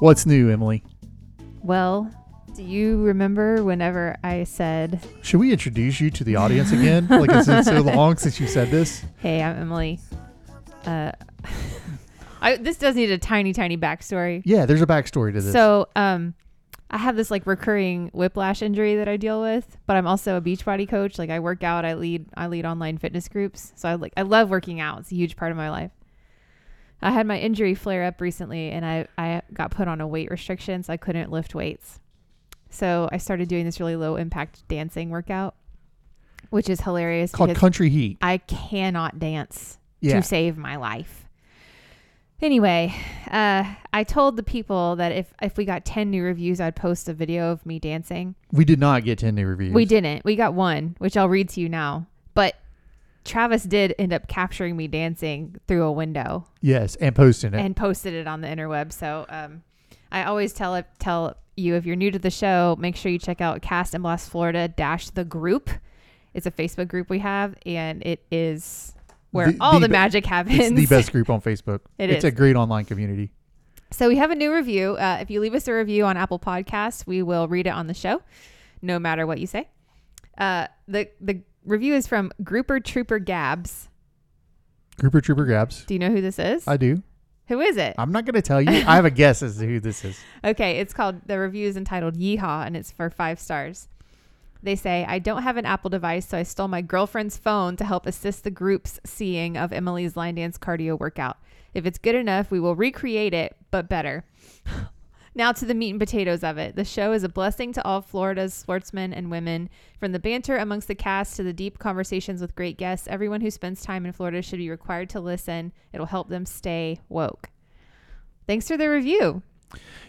What's new, Emily? Well, do you remember whenever I said, Should we introduce you to the audience again? like it's been so long since you said this. "Hey, I'm Emily." Uh, I, this does need a tiny, tiny backstory. Yeah, there's a backstory to this. So, um, I have this like recurring whiplash injury that I deal with, but I'm also a Beachbody coach. Like I work out, I lead, I lead online fitness groups. So I like, I love working out. It's a huge part of my life. I had my injury flare up recently, and I I got put on a weight restriction, so I couldn't lift weights. So I started doing this really low impact dancing workout, which is hilarious called Country Heat. I cannot dance Yeah. to save my life. Anyway, uh, I told the people that if if we got ten new reviews, I'd post a video of me dancing. We did not get 10 new reviews. We didn't. We got one, which I'll read to you now. Travis did end up capturing me dancing through a window Yes, and posting it. and posted it on the interweb. So um, I always tell it tell you if you're new to the show, make sure you check out Cast and Blast Florida dash the group. It's a Facebook group we have, and it is where The- all the the, be- magic happens. it's the best group on Facebook. It it's is. a great online community. So we have a new review. Uh, if you leave us a review on Apple Podcasts, we will read it on the show, no matter what you say. Uh, the the review is from Grouper Trooper Gabs. Grouper Trooper Gabs. Do you know who this is? I do. who is it? I'm not going to tell you. I have a guess as to who this is. Okay, it's called the review is entitled Yeehaw and it's for five stars. They say, I don't have an Apple device, so I stole my girlfriend's phone to help assist the group's seeing of Emily's line dance cardio workout. If it's good enough, we will recreate it, but better. now to the meat and potatoes of it. The show is a blessing to all Florida's sportsmen and women. From the banter amongst the cast to the deep conversations with great guests, everyone who spends time in Florida should be required to listen. It'll help them stay woke. Thanks for the review.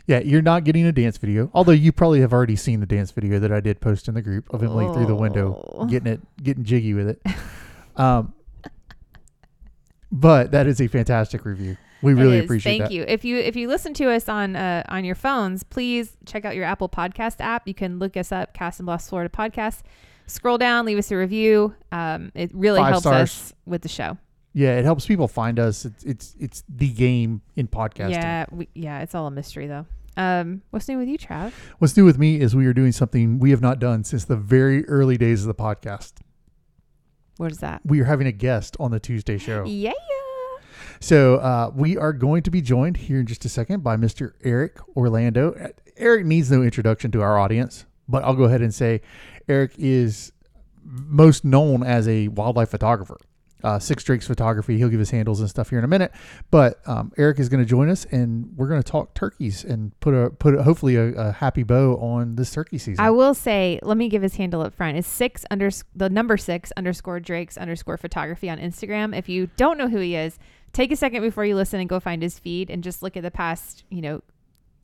Yeah, you're not getting a dance video, although you probably have already seen the dance video that I did post in the group of Emily through the window, Oh. getting it, getting jiggy with it. Um, but that is a fantastic review. We really appreciate Thank that. you. If you if you listen to us on uh, on your phones, please check out your Apple Podcast app. You can look us up, Cast and Blast Florida Podcast. Scroll down, leave us a review. Um, it really Five helps stars. us with the show. Yeah, it helps people find us. It's it's it's the game in podcasting. Yeah, we, yeah, it's all a mystery though. Um, what's new with you, Trav? What's new with me is we are doing something we have not done since the very early days of the podcast. What is that? We are having a guest on the Tuesday show. Yeah. So uh, we are going to be joined here in just a second by Mr. Eric Orlando. Eric needs no introduction to our audience, but I'll go ahead and say Eric is most known as a wildlife photographer. Uh, Six Drakes Photography. He'll give his handles and stuff here in a minute. But um, Eric is going to join us, and we're going to talk turkeys and put a put a, hopefully a, a happy bow on this turkey season. I will say, let me give his handle up front. It's six under the number six underscore Drake's underscore photography on Instagram. If you don't know who he is, take a second before you listen and go find his feed and just look at the past, you know,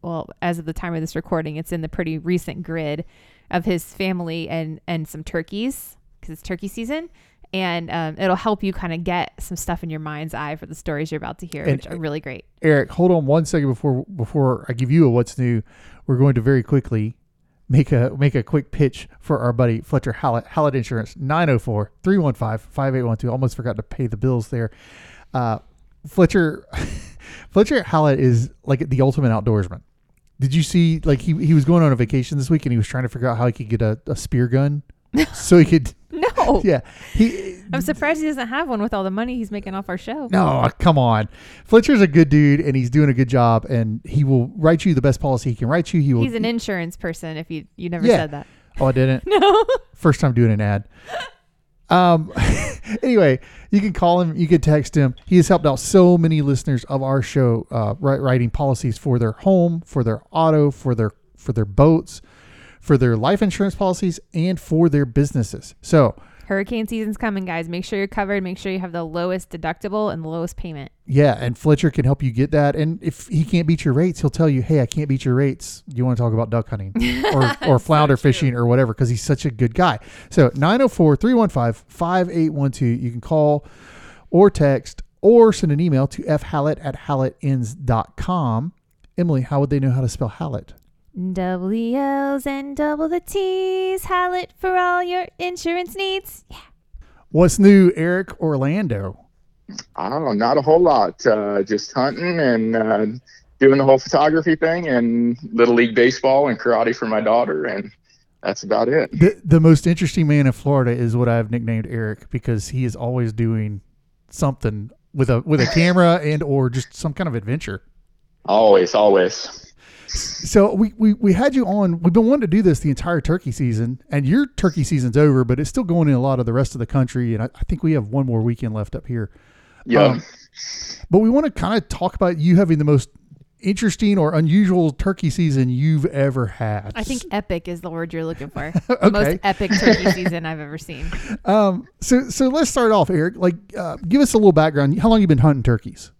well, as of the time of this recording, it's in the pretty recent grid of his family and and some turkeys because it's turkey season. And um, it'll help you kind of get some stuff in your mind's eye for the stories you're about to hear, And- which are really great. Eric, hold on one second before before I give you a what's new. We're going to very quickly make a make a quick pitch for our buddy Fletcher Hallett, Hallett Insurance 904-315-5812. Almost forgot to pay the bills there. Uh, Fletcher Fletcher Hallett is like the ultimate outdoorsman. Did you see like he he was going on a vacation this week and he was trying to figure out how he could get a, a spear gun so he could No, yeah he I'm surprised he doesn't have one with all the money he's making off our show. No, uh, come on. Fletcher's a good dude and he's doing a good job and he will write you the best policy he can write you. He will He's an insurance person. If you you never Yeah. said that. Oh, I didn't. No. First time doing an ad. Um anyway, you can call him, you can text him. He has helped out so many listeners of our show uh writing policies for their home, for their auto, for their for their boats, for their life insurance policies and for their businesses. So, Hurricane season's coming, guys. Make sure you're covered. Make sure you have the lowest deductible and the lowest payment. Yeah, and Fletcher can help you get that. And if he can't beat your rates, he'll tell you, "Hey, I can't beat your rates. Do you want to talk about duck hunting or or flounder fishing or whatever?" Because he's such a good guy. So 904-315-5812. You can call or text or send an email to fhallett at hallettins.com. Emily, how would they know how to spell Hallett? Double the L's and double the T's. Hallett for all your insurance needs. Yeah. What's new, Eric Orlando? I don't know, not a whole lot. Uh, just hunting and uh, doing the whole photography thing and little league baseball and karate for my daughter, and that's about it. The the most interesting man in Florida is what I've nicknamed Eric because he is always doing something with a with a camera and or just some kind of adventure. Always, always. So we, we we had you on. We've been wanting to do this the entire turkey season, and your turkey season's over, but it's still going in a lot of the rest of the country. And I, I think we have one more weekend left up here. Yeah. Um, but we want to kind of talk about you having the most interesting or unusual turkey season you've ever had. I think epic is the word you're looking for. Okay. The most epic turkey season I've ever seen. Um, so so let's start off, Eric. Like, uh, give us a little background. How long you been hunting turkeys?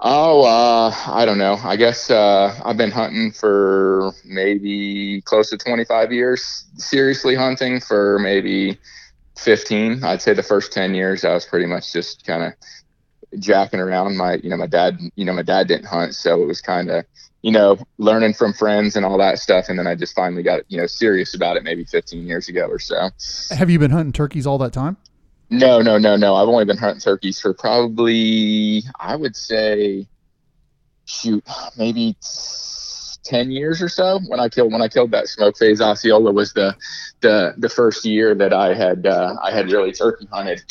Oh, uh, I don't know. I guess uh, I've been hunting for maybe close to 25 years. Seriously hunting for maybe 15. I'd say the first 10 years I was pretty much just kind of jacking around. My, you know, my dad, you know, my dad didn't hunt, so it was kind of, you know, learning from friends and all that stuff. And then I just finally got, you know, serious about it maybe 15 years ago or so. Have you been hunting turkeys all that time? No, no, no, no. I've only been hunting turkeys for probably, I would say, shoot, maybe ten years or so. When I killed when I killed that smoke phase Osceola was the the the first year that I had uh, I had really turkey hunted.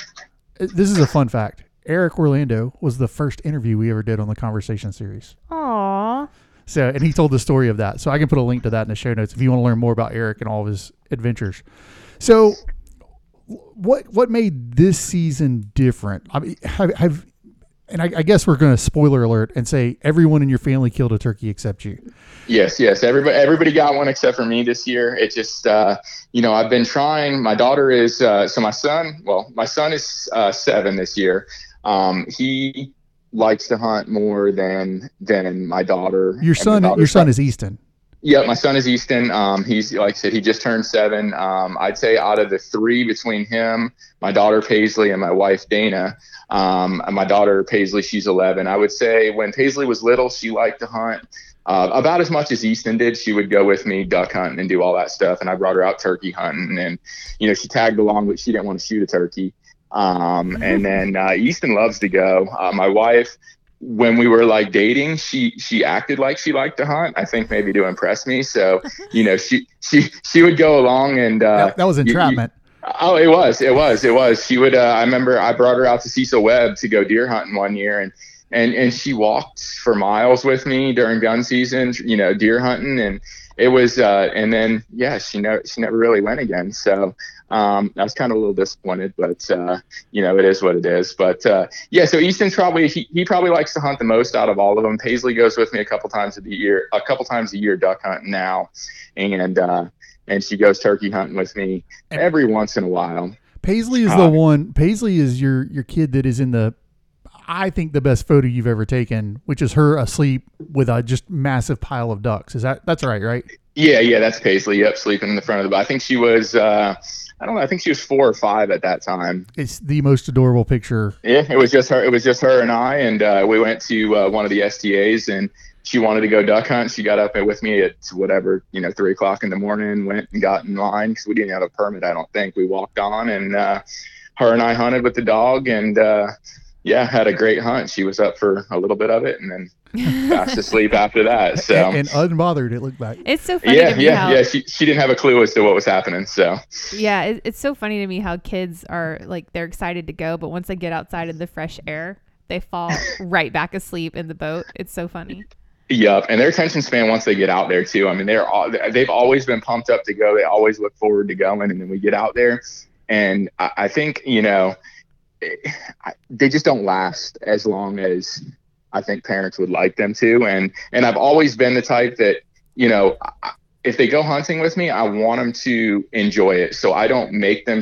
This is a fun fact. Eric Orlando was the first interview we ever did on the conversation series. Aww. So, and he told the story of that. So I can put a link to that in the show notes if you want to learn more about Eric and all of his adventures. So, what what made this season different? I mean, have, have and I, I guess we're going to spoiler alert and say everyone in your family killed a turkey except you. Yes, yes. Everybody everybody got one except for me this year. It just uh, you know I've been trying. My daughter is uh, so my son. Well, my son is uh, seven this year. Um, he likes to hunt more than than my daughter. Your son, your son is Easton. Yeah, my son is Easton. Um, he's like I said, he just turned seven. Um, I'd say out of the three between him, my daughter Paisley, and my wife Dana, um, and my daughter Paisley, she's 11. I would say when Paisley was little, she liked to hunt uh, about as much as Easton did. She would go with me duck hunting and do all that stuff, and I brought her out turkey hunting, and you know she tagged along, but she didn't want to shoot a turkey. Um, and then uh, Easton loves to go. Uh, my wife when we were like dating, she she acted like she liked to hunt. I think maybe to impress me. So you know, she she she would go along and uh, that, that was you- you- entrapment. oh, it was it was it was. She would. Uh, I remember I brought her out to Cecil Webb to go deer hunting one year, and and and she walked for miles with me during gun season. You know, deer hunting, and it was. Uh, and then yeah, she never she never really went again. So. Um, I was kind of a little disappointed, but uh, you know it is what it is. But uh, yeah, so Easton's probably he, he probably likes to hunt the most out of all of them. Paisley goes with me a couple times a year, a couple times a year duck hunting now, and uh, and she goes turkey hunting with me every once in a while. Paisley is Uh, the one. Paisley is your your kid that is in the. I think the best photo you've ever taken, which is her asleep with a just massive pile of ducks. Is that that's right, right? Yeah, yeah, that's Paisley. Yep, sleeping in the front of the. I think she was. Uh, I don't know. I think she was four or five at that time. It's the most adorable picture. Yeah, it was just her. It was just her and I, and uh, we went to uh, one of the STAs, and she wanted to go duck hunt. She got up and with me at whatever you know three o'clock in the morning. Went and got in line because we didn't have a permit. I don't think we walked on, and uh, her and I hunted with the dog, and uh, yeah, had a great hunt. She was up for a little bit of it, and then fast asleep after that. So. and, and unbothered, it looked like. It's so funny yeah, to me yeah, how yeah. She she didn't have a clue as to what was happening. So yeah, it, it's so funny to me how kids are like they're excited to go, but once they get outside in the fresh air, they fall right back asleep in the boat. It's so funny. Yup, and their attention span once they get out there too. I mean, they're all, they've always been pumped up to go. They always look forward to going, and then we get out there, and I, I think you know, I- they just don't last as long as I think parents would like them to. And and I've always been the type that you know, if they go hunting with me, I want them to enjoy it. So I don't make them.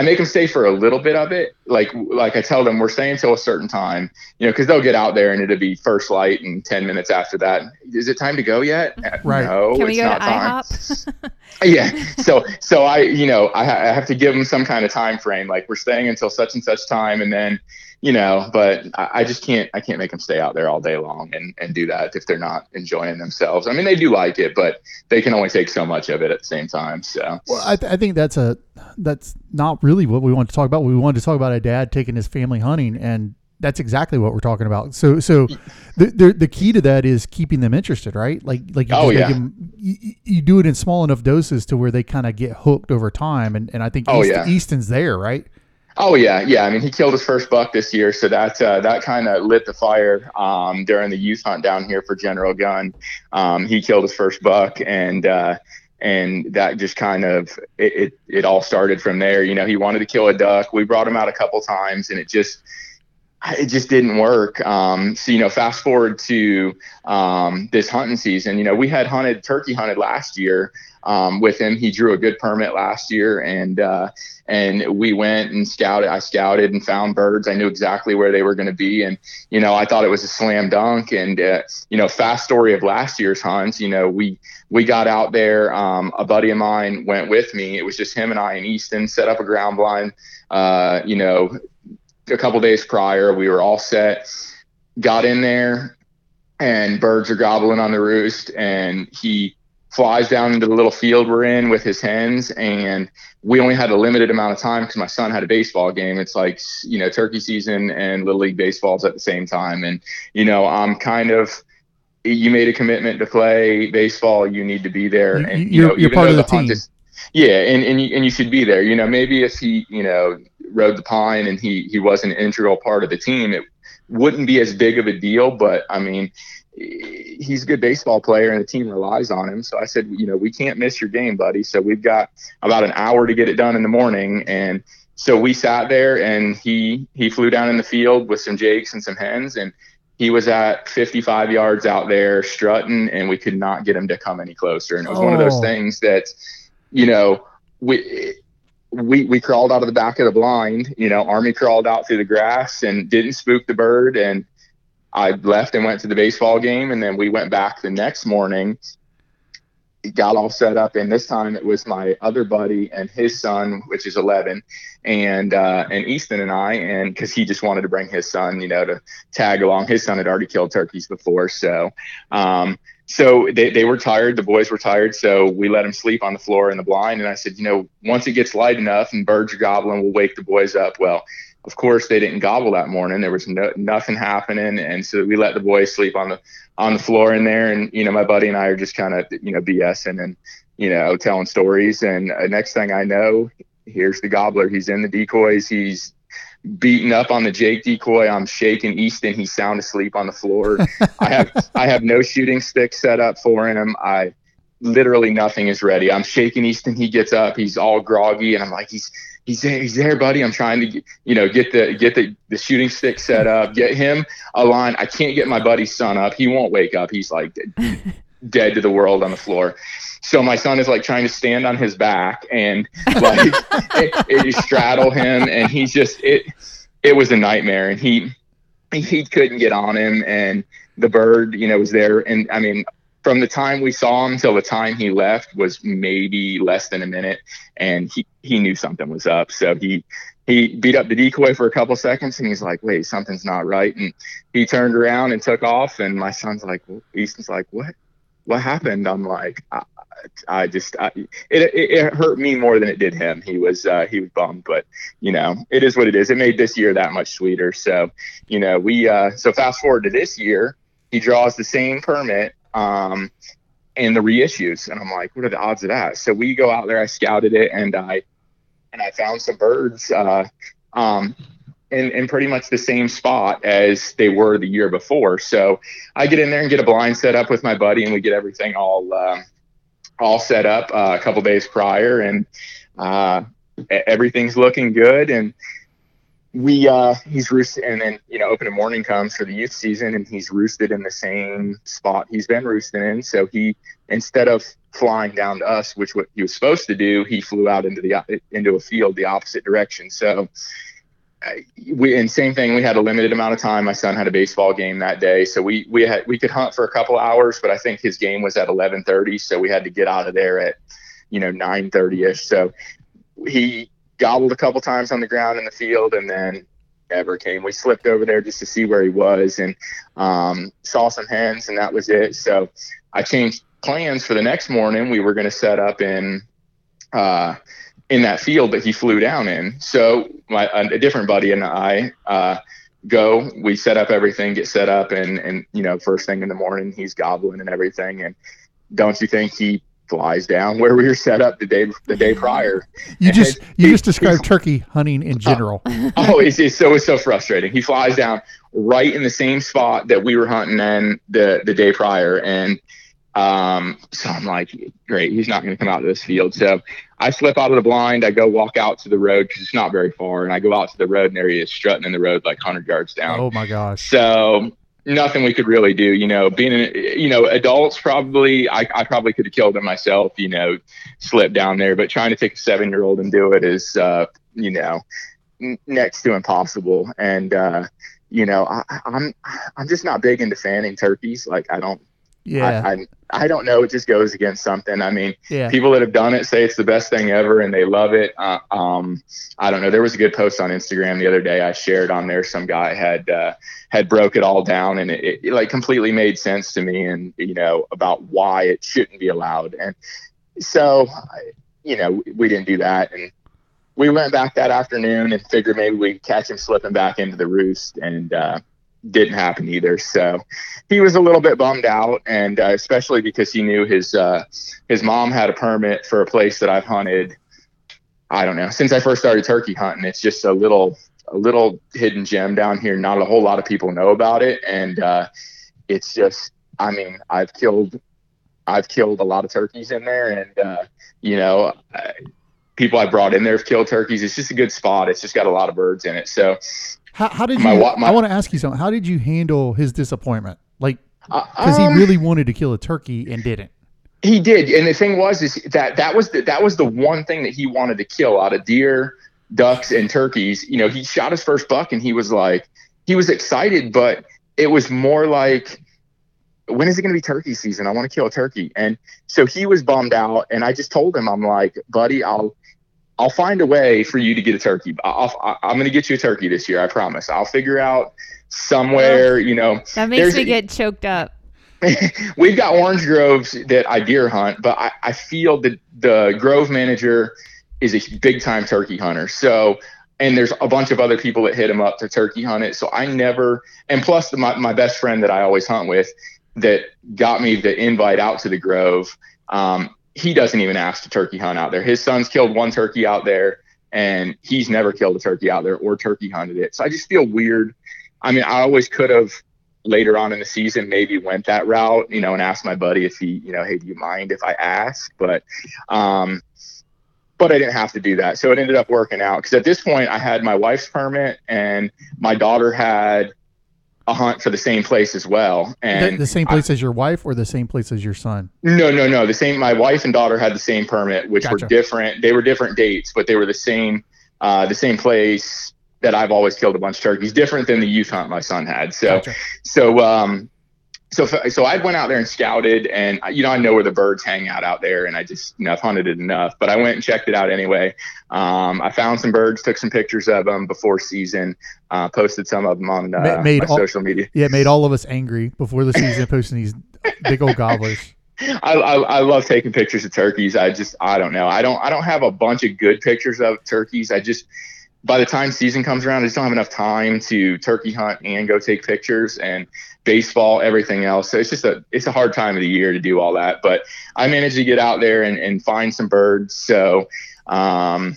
S- I make them stay for a little bit of it. Like like I tell them, we're staying until a certain time you know, because they'll get out there and it'll be first light, and ten minutes after that, is it time to go yet? Uh, Right. No, Can we it's go to time. IHOP? Yeah. So so I you know I, ha- I have to give them some kind of time frame. Like we're staying until such and such time, and then you know, but I, I just can't I can't make them stay out there all day long and and do that if they're not enjoying themselves. I mean, they do like it, but they can only take so much of it at the same time. So Well, I, th- I think that's a that's not really what we want to talk about. We wanted to talk about a dad taking his family hunting, and that's exactly what we're talking about. So, so the, the the key to that is keeping them interested, right? Like, like you, Oh, yeah. them- you, you do it in small enough doses to where they kind of get hooked over time, and, and I think Oh, East, yeah. Easton's there, right? Oh yeah, yeah. I mean, he killed his first buck this year, so that uh, that kind of lit the fire um, during the youth hunt down here for General Gun. Um, he killed his first buck, and uh, and that just kind of it, it it all started from there. You know, he wanted to kill a duck. We brought him out a couple times, and it just it just didn't work. Um, so you know, fast forward to um, this hunting season. You know, we had hunted turkey hunted last year um, with him. He drew a good permit last year, and uh, and we went and scouted. I scouted and found birds. I knew exactly where they were going to be, and you know, I thought it was a slam dunk. And uh, you know, fast story of last year's hunts. You know, we we got out there. Um, a buddy of mine went with me. It was just him and I and Easton set up a ground blind. Uh, you know, a couple days prior, we were all set. Got in there, and birds are gobbling on the roost, and he flies down into the little field we're in with his hens and we only had a limited amount of time because my son had a baseball game. It's like you know turkey season and little league baseballs at the same time. And you know i'm kind of you made a commitment to play baseball you need to be there. And you you're- know you're part of the hunt team. is- yeah and, and, you, and you should be there. You know maybe if he you know rode the pine and he he was an integral part of the team it wouldn't be as big of a deal. But i mean he's a good baseball player and the team relies on him. So I said, you know, we can't miss your game, buddy. So we've got about an hour to get it done in the morning. And so we sat there and he, he flew down in the field with some jakes and some hens and he was at 55 yards out there strutting and we could not get him to come any closer. And it was one of those Oh. things that, you know, we, we, we crawled out of the back of the blind, you know, army crawled out through the grass and didn't spook the bird. And I left and went to the baseball game, and then we went back the next morning. Got all set up, and this time it was my other buddy and his son, which is 11, and uh, and Easton and I, and because he just wanted to bring his son, you know, to tag along. His son had already killed turkeys before, so um, so they, they were tired. The boys were tired, so we let them sleep on the floor in the blind. And I said, you know, once it gets light enough and birds are gobbling, we'll wake the boys up. Well, of course they didn't gobble that morning. There was no, nothing happening, and so we let the boys sleep on the on the floor in there. And you know, my buddy and I are just kind of you know BSing and you know telling stories. And uh, next thing I know, here's the gobbler. He's in the decoys. He's beating up on the Jake decoy. I'm shaking Easton. He's sound asleep on the floor. I have I have no shooting stick set up for him. I literally nothing is ready. I'm shaking Easton. He gets up. He's all groggy, and I'm like, he's he's there, he's there, buddy. I'm trying to get, you know get the get the the shooting stick set up, get him a line. I can't get my buddy's son up. He won't wake up. He's like dead, dead to the world on the floor. So my son is like trying to stand on his back and like it, it, straddle him, and he's just it. It was a nightmare, and he he couldn't get on him, and the bird, you know, was there, and I mean, from the time we saw him till the time he left was maybe less than a minute, and he he knew something was up, so he he beat up the decoy for a couple seconds, and he's like, "Wait, something's not right," and he turned around and took off, and my son's like, Easton's like, "What?" What happened? I'm like, I, I just, I, it, it, hurt me more than it did him. He was, uh, he was bummed, but you know, it is what it is. It made this year that much sweeter. So, you know, we, uh, so fast forward to this year, he draws the same permit, um, and the reissues. And I'm like, what are the odds of that? So we go out there, I scouted it and I, and I found some birds, uh, um, in, in pretty much the same spot as they were the year before. So I get in there and get a blind set up with my buddy and we get everything all, um, all set up uh, a couple days prior and, uh, everything's looking good. And we, uh, he's roosted and then, you know, opening morning comes for the youth season and he's roosted in the same spot he's been roosting in. So he, instead of flying down to us, which what he was supposed to do, he flew out into the, into a field the opposite direction. So, we and same thing. We had a limited amount of time. My son had a baseball game that day, so we we had we could hunt for a couple hours, but I think his game was at eleven thirty, so we had to get out of there at you know nine thirty ish. So he gobbled a couple times on the ground in the field, and then never came. We slipped over there just to see where he was, and um, saw some hens, and that was it. So I changed plans for the next morning. We were going to set up in. Uh, in that field that he flew down in. So my a different buddy and I uh, go. We set up everything, get set up, and and you know, first thing in the morning, he's gobbling and everything. And don't you think he flies down where we were set up the day the day prior? You And just you he- just described turkey hunting in general. oh, it's, it's so it's so frustrating. He flies down right in the same spot that we were hunting in the the day prior, and um, so I'm like, great, he's not going to come out to this field. So I slip out of the blind. I go walk out to the road because it's not very far, and I go out to the road, and there he is strutting in the road like 100 yards down. oh my gosh. So nothing we could really do, you know, being, you know, adults probably, I, I probably could have killed him myself, you know, slip down there, but trying to take a seven year old and do it is, uh, you know, next to impossible. And, uh, you know, I, I'm, I'm just not big into fanning turkeys. Like I don't, Yeah. I, I, I don't know. It just goes against something. I mean, yeah. people that have done it say it's the best thing ever and they love it. Uh, um, I don't know. There was a good post on Instagram the other day I shared on there. Some guy had uh, had broke it all down and it, it like completely made sense to me and you know about why it shouldn't be allowed. And so, you know, we didn't do that and we went back that afternoon and figured maybe we'd catch him slipping back into the roost and uh, didn't happen either. So he was a little bit bummed out, and uh, especially because he knew his uh, his mom had a permit for a place that I've hunted. I don't know since I first started turkey hunting. It's just a little a little hidden gem down here. Not a whole lot of people know about it, and uh, it's just. I mean, I've killed I've killed a lot of turkeys in there, and uh, you know. Uh, People I brought in there have killed turkeys. It's just a good spot. It's just got a lot of birds in it. So How, how did you? My wa- my- I want to ask you something. How did you handle his disappointment? Like, because because he really wanted to kill a turkey and didn't. He did, and the thing was is that that was the, that was the one thing that he wanted to kill out of deer, ducks, and turkeys. You know, he shot his first buck, and he was like, he was excited, but it was more like, when is it going to be turkey season? I want to kill a turkey, and so he was bummed out. And I just told him, I'm like, buddy, I'll I'll find a way for you to get a turkey. I'll, I'm going to get you a turkey this year. I promise. I'll figure out somewhere. You know, That makes me get choked up. we've got orange groves that I deer hunt, but I, I feel that the grove manager is a big time turkey hunter. So, and there's a bunch of other people that hit him up to turkey hunt it. So I never, and plus the, my, my best friend that I always hunt with that got me the invite out to the grove. Um, he doesn't even ask to turkey hunt out there. His son's killed one turkey out there and he's never killed a turkey out there or turkey hunted it. So I just feel weird. I mean, I always could have later on in the season maybe went that route, you know, and asked my buddy if he, you know, hey, do you mind if I ask? But, um, but I didn't have to do that. So it ended up working out because at this point I had my wife's permit and my daughter had a hunt for the same place as well. And the same place as your wife or the same place as your son? no, no, no. The same. My wife and daughter had the same permit, which Gotcha. were different. They were different dates, but they were the same. Uh, the same place that I've always killed a bunch of turkeys. Different than the youth hunt my son had. So, Gotcha. so, um, so, so I went out there and scouted, and you know I know where the birds hang out out there, and I just you know I've hunted it enough. But I went and checked it out anyway. Um, I found some birds, took some pictures of them before season, uh, posted some of them on uh, made all- social media. Yeah, it made all of us angry before the season posting these big old gobblers. I, I, I love taking pictures of turkeys. I just I don't know. I don't I don't have a bunch of good pictures of turkeys. I just by the time season comes around, I just don't have enough time to turkey hunt and go take pictures and baseball, everything else. So it's just a it's a hard time of the year to do all that. But I managed to get out there and, and find some birds. So um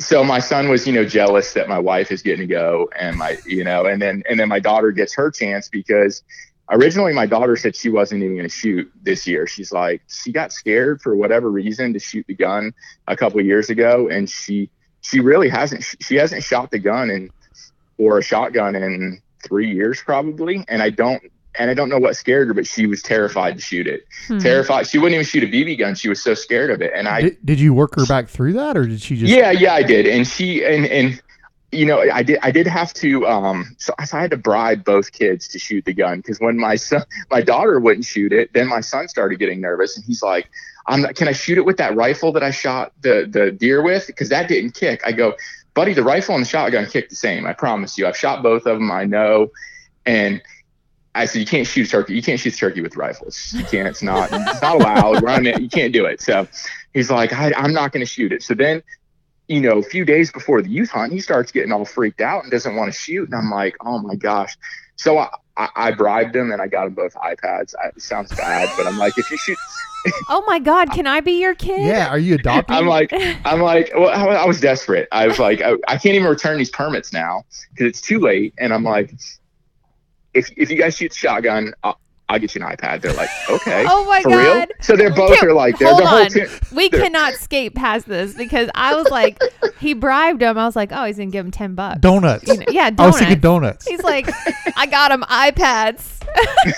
so my son was, you know, jealous that my wife is getting to go and my, you know, and then and then my daughter gets her chance because originally my daughter said she wasn't even going to shoot this year. She's like, she got scared for whatever reason to shoot the gun a couple years ago, and she she really hasn't she hasn't shot the gun in or a shotgun in three years probably, and I don't. And I don't know what scared her, but she was terrified to shoot it. Hmm. Terrified. She wouldn't even shoot a BB gun. She was so scared of it. And I, Did, did you work her back through that, or did she just? yeah, yeah, I did. And she and and you know, I did I did have to um so, so I had to bribe both kids to shoot the gun because when my son my daughter wouldn't shoot it, then my son started getting nervous and he's like, I'm not, can I shoot it with that rifle that I shot the the deer with? Because that didn't kick. I go, buddy, the rifle and the shotgun kick the same. I promise you. I've shot both of them. I know. And I said, you can't shoot a turkey. You can't shoot the turkey with rifles. You can't. It's not. It's not allowed. You can't do it. So he's like, I, I'm not going to shoot it. So then you know, a few days before the youth hunt, he starts getting all freaked out and doesn't want to shoot. And I'm like, oh my gosh. So I, I, I bribed him and I got him both iPads. I, it sounds bad, but I'm like, if you shoot, oh my God, can I be your kid? Yeah, are you adopting? I'm like, I'm like, well, I, I was desperate. I was like, I, I can't even return these permits now because it's too late. And I'm like, if if you guys shoot shotgun, I'll, I'll get you an iPad. They're like, okay. Oh my for God. real? So they're both are like, they're hold the whole on. team. we they're- cannot skate past this because I was like, he bribed him. I was like, oh, he's gonna give him ten bucks. donuts. You know, yeah, donuts. I was thinking donuts. donuts. He's like, I got him iPads.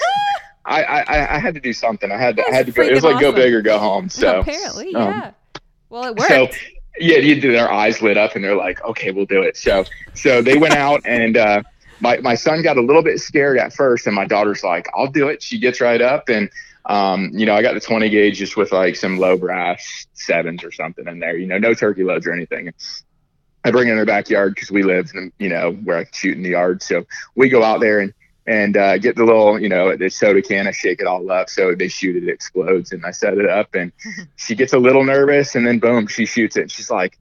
I, I I had to do something. I had to I had to go. It was freaking like go big or go home. So apparently, um, yeah. well, it worked. So yeah, you do. Their eyes lit up, and they're like, "Okay, we'll do it." So so they went out, and uh, my my son got a little bit scared at first, and my daughter's like, "I'll do it." She gets right up, and um, you know, I got the 20 gauge just with like some low brass sevens or something in there. You know, no turkey loads or anything. I bring it in their backyard because we live, in, you know, where I can shoot in the yard. So we go out there and and uh, get the little, you know, the soda can. I shake it all up so they shoot it, it explodes, and I set it up, and she gets a little nervous, and then boom, she shoots it. And she's like,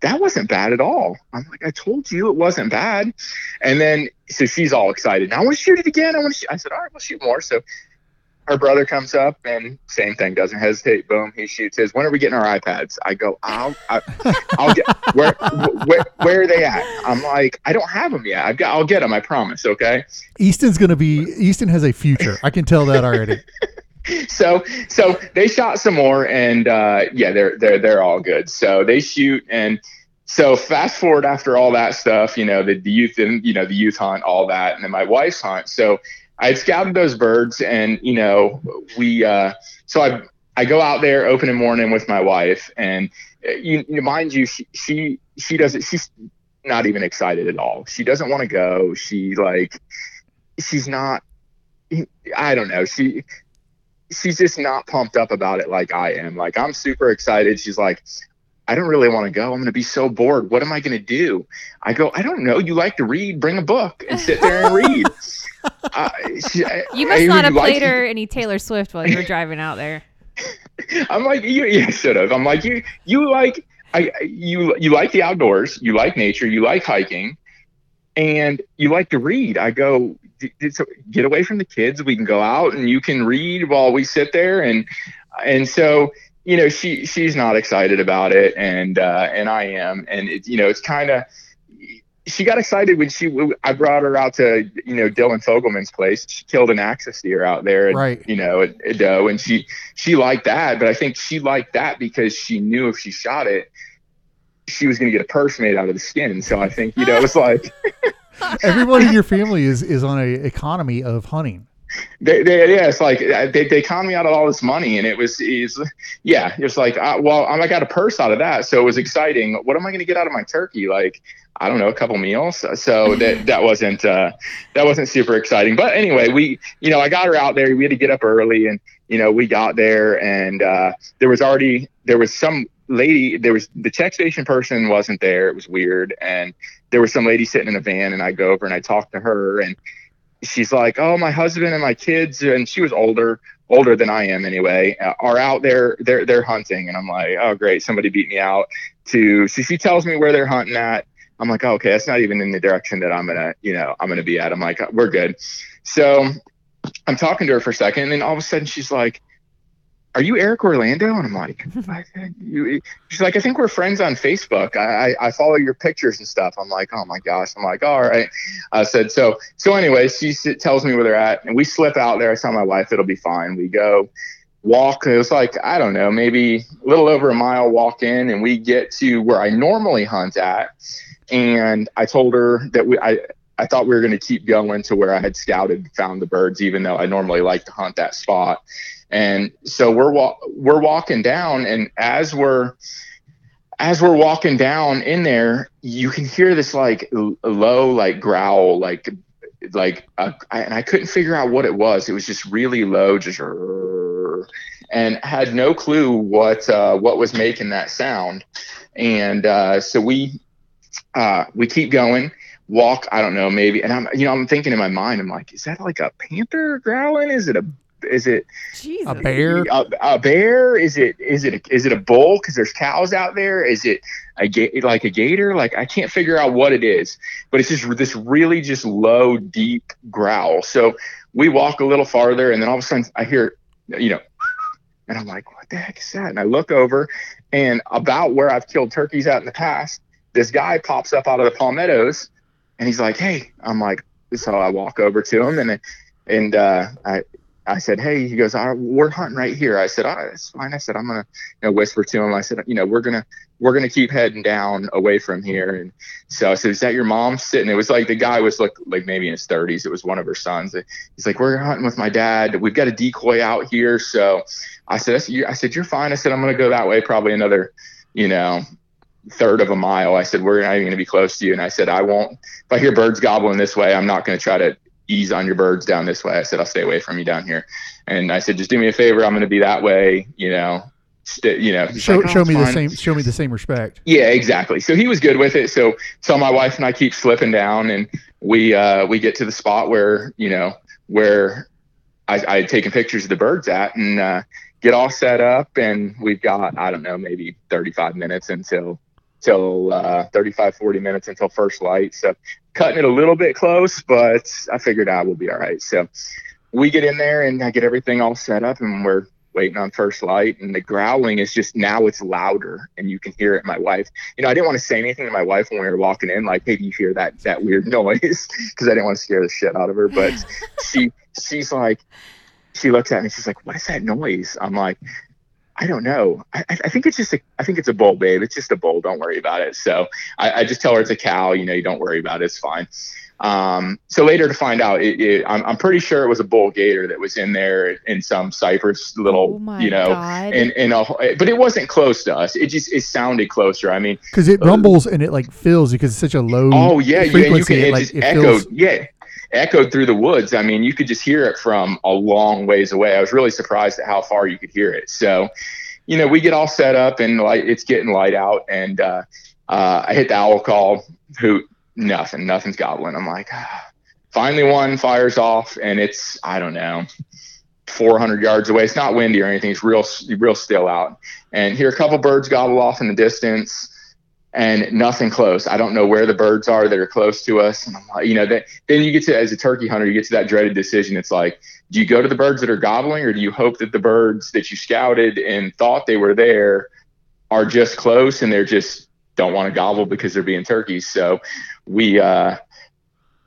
"That wasn't bad at all." I'm like, "I told you it wasn't bad," and then so she's all excited. Now I want to shoot it again. I want to. Shoot. I said, "All right, we'll shoot more." So her brother comes up and same thing, doesn't hesitate. Boom, he shoots his. When are we getting our iPads? I go, I'll, I, I'll get. Where, where, where are they at? I'm like, I don't have them yet. I've got. I'll get them. I promise. Okay. Easton's gonna be. Easton has a future. I can tell that already. so so they shot some more and uh yeah they're they're they're all good. So they shoot and so fast forward after all that stuff you know the, the youth and you know the youth hunt all that and then my wife's hunt. So i had scouted those birds and you know we uh so i i go out there opening morning with my wife and uh, you, you mind you she she, she doesn't she's not even excited at all. She doesn't want to go. She like she's not i don't know. She she's just not pumped up about it like I am. Like I'm super excited. She's like, I don't really want to go. I'm going to be so bored. What am I going to do? I go, I don't know. You like to read? Bring a book and sit there and read. uh, she, you must hear not have you like- played her any Taylor Swift while you were driving out there. I'm like, you, yeah, should have. I'm like, you, you like, I, I- you, you like the outdoors. You like nature. You like hiking, and you like to read. I go, "D- d- so get away from the kids. We can go out and you can read while we sit there, and and so you know, she she's not excited about it, and uh, and I am, and it, you know, it's kind of. She got excited when she. I brought her out to you know Dylan Fogelman's place. She killed an axis deer out there, and, Right. You know, at, at Doe, and she she liked that, but I think she liked that because she knew if she shot it, she was going to get a purse made out of the skin. So I think you know it was like Everyone in your family is is on a economy of hunting. they, they yeah, it's like uh, they they conned me out of all this money, and it was is yeah, it's like uh, well I got a purse out of that, so it was exciting. What am I going to get out of my turkey? Like I don't know, a couple meals. So that that wasn't uh, that wasn't super exciting. But anyway, we you know I got her out there. We had to get up early, and you know we got there, and uh, there was already there was some lady. There was the check station person wasn't there. It was weird, and there was some lady sitting in a van, and I go over and I talk to her, and she's like, "Oh, my husband and my kids," and she was older, older than I am anyway, uh, are out there. They're they're hunting, and I'm like, "Oh, great, somebody beat me out." To so she tells me where they're hunting at. I'm like, oh, okay, that's not even in the direction that I'm gonna, you know, I'm gonna be at. I'm like, we're good. So I'm talking to her for a second, and then all of a sudden she's like, "Are you Eric Orlando?" And I'm like, I, you, she's like, "I think we're friends on Facebook. I, I I follow your pictures and stuff." I'm like, "Oh my gosh!" I'm like, "All right." I said, "So so anyway." She tells me where they're at, and we slip out there. I tell my wife it'll be fine. We go walk. It was like I don't know, maybe a little over a mile walk in, and we get to where I normally hunt at. And I told her that we I. I thought we were going to keep going to where I had scouted, and found the birds, even though I normally like to hunt that spot. And so we're wa- we're walking down, and as we're as we're walking down in there, you can hear this like l- low like growl, like like uh, I, and I couldn't figure out what it was. It was just really low, just and had no clue what uh, what was making that sound. And uh, so we uh, we keep going, walk. I don't know, maybe. And I'm you know I'm thinking in my mind, I'm like, is that like a panther growling? Is it a is it Jesus. A bear? a, a bear? Is it is it a, is it a bull? Because there's cows out there. Is it a ga- like a gator? Like I can't figure out what it is, but it's just this really just low, deep growl. So we walk a little farther, and then all of a sudden I hear, you know, and I'm like, what the heck is that? And I look over, and about where I've killed turkeys out in the past, this guy pops up out of the palmettos, and he's like, hey. I'm like, so I walk over to him, and and uh, I I said, hey, he goes, "Ah, we're hunting right here. I said, oh, that's fine. I said, I'm gonna you know, whisper to him. I said, you know, we're gonna we're gonna keep heading down away from here. And so I said, is that your mom sitting? It was like the guy was like like maybe in his 30s. It was one of her sons. He's like, we're hunting with my dad. We've got a decoy out here. So I said, I said, you're fine. I said, I'm gonna go that way, probably another, you know, third of a mile. I said, we're not even gonna be close to you. And I said, I won't. If I hear birds gobbling this way, I'm not gonna try to ease on your birds down this way. I said, I'll stay away from you down here. And I said, just do me a favor. I'm going to be that way, you know, st- you know, Show, like, "Oh, show it's me the same. Show me the same respect. Yeah, exactly. So he was good with it. So, so my wife and I keep slipping down and we, uh, we get to the spot where, you know, where I, I had taken pictures of the birds at and, uh, get all set up and we've got, I don't know, maybe 35 minutes until, till, uh, 35, 40 minutes until first light. So cutting it a little bit close, but I figured I will be all right. So we get in there and I get everything all set up and we're waiting on first light and the growling is just now it's louder and you can hear it. My wife, you know, I didn't want to say anything to my wife when we were walking in, like, hey, do you hear that that weird noise? Because I didn't want to scare the shit out of her. But she she's like, she looks at me, she's like, what is that noise? I'm like, I don't know. I, I I think it's just a I think it's a bull, babe. It's just a bull. Don't worry about it. So I, I just tell her it's a cow. You know, you don't worry about it. It's fine. Um, so later to find out, it, it, I'm, I'm pretty sure it was a bull gator that was in there in some cypress little, oh you know, God. and and a, but it wasn't close to us. It just it sounded closer. I mean, Because it rumbles and it like fills because it's such a low. oh yeah, yeah, you can it, it like just it echoed, feels. yeah, echoed through the woods. I mean, you could just hear it from a long ways away. I was really surprised at how far you could hear it. So, you know, we get all set up and like it's getting light out, and uh, uh, I hit the owl call. Who nothing, nothing's gobbling. I'm like, ah. finally one fires off, and it's I don't know. 400 yards away. It's not windy or anything. It's real, real still out. And hear a couple birds gobble off in the distance, and nothing close. I don't know where the birds are that are close to us. And I'm like, you know, that then you get to as a turkey hunter, you get to that dreaded decision. It's like, do you go to the birds that are gobbling, or do you hope that the birds that you scouted and thought they were there are just close and they're just don't want to gobble because they're being turkeys? So we, uh,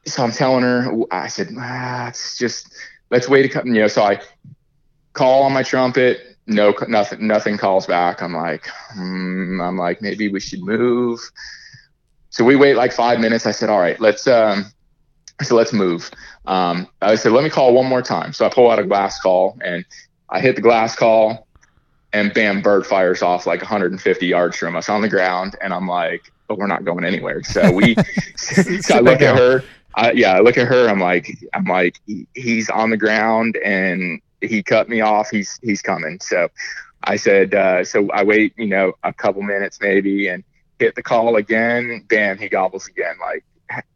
so I'm telling her, I said, ah, it's just let's wait a couple. You know, so I call on my trumpet. No, nothing, nothing calls back. I'm like, hmm, I'm like, maybe we should move. So we wait like five minutes. I said, all right, let's, um, I said, let's move. Um, I said, let me call one more time. So I pull out a glass call and I hit the glass call and bam, bird fires off like 150 yards from us on the ground. And I'm like, but we're not going anywhere. So we, so I look at her. I, yeah, I look at her. I'm like, I'm like, he- he's on the ground and he cut me off. He's he's coming. So I said, uh, so I wait, you know, a couple minutes maybe, and hit the call again. Bam, he gobbles again, like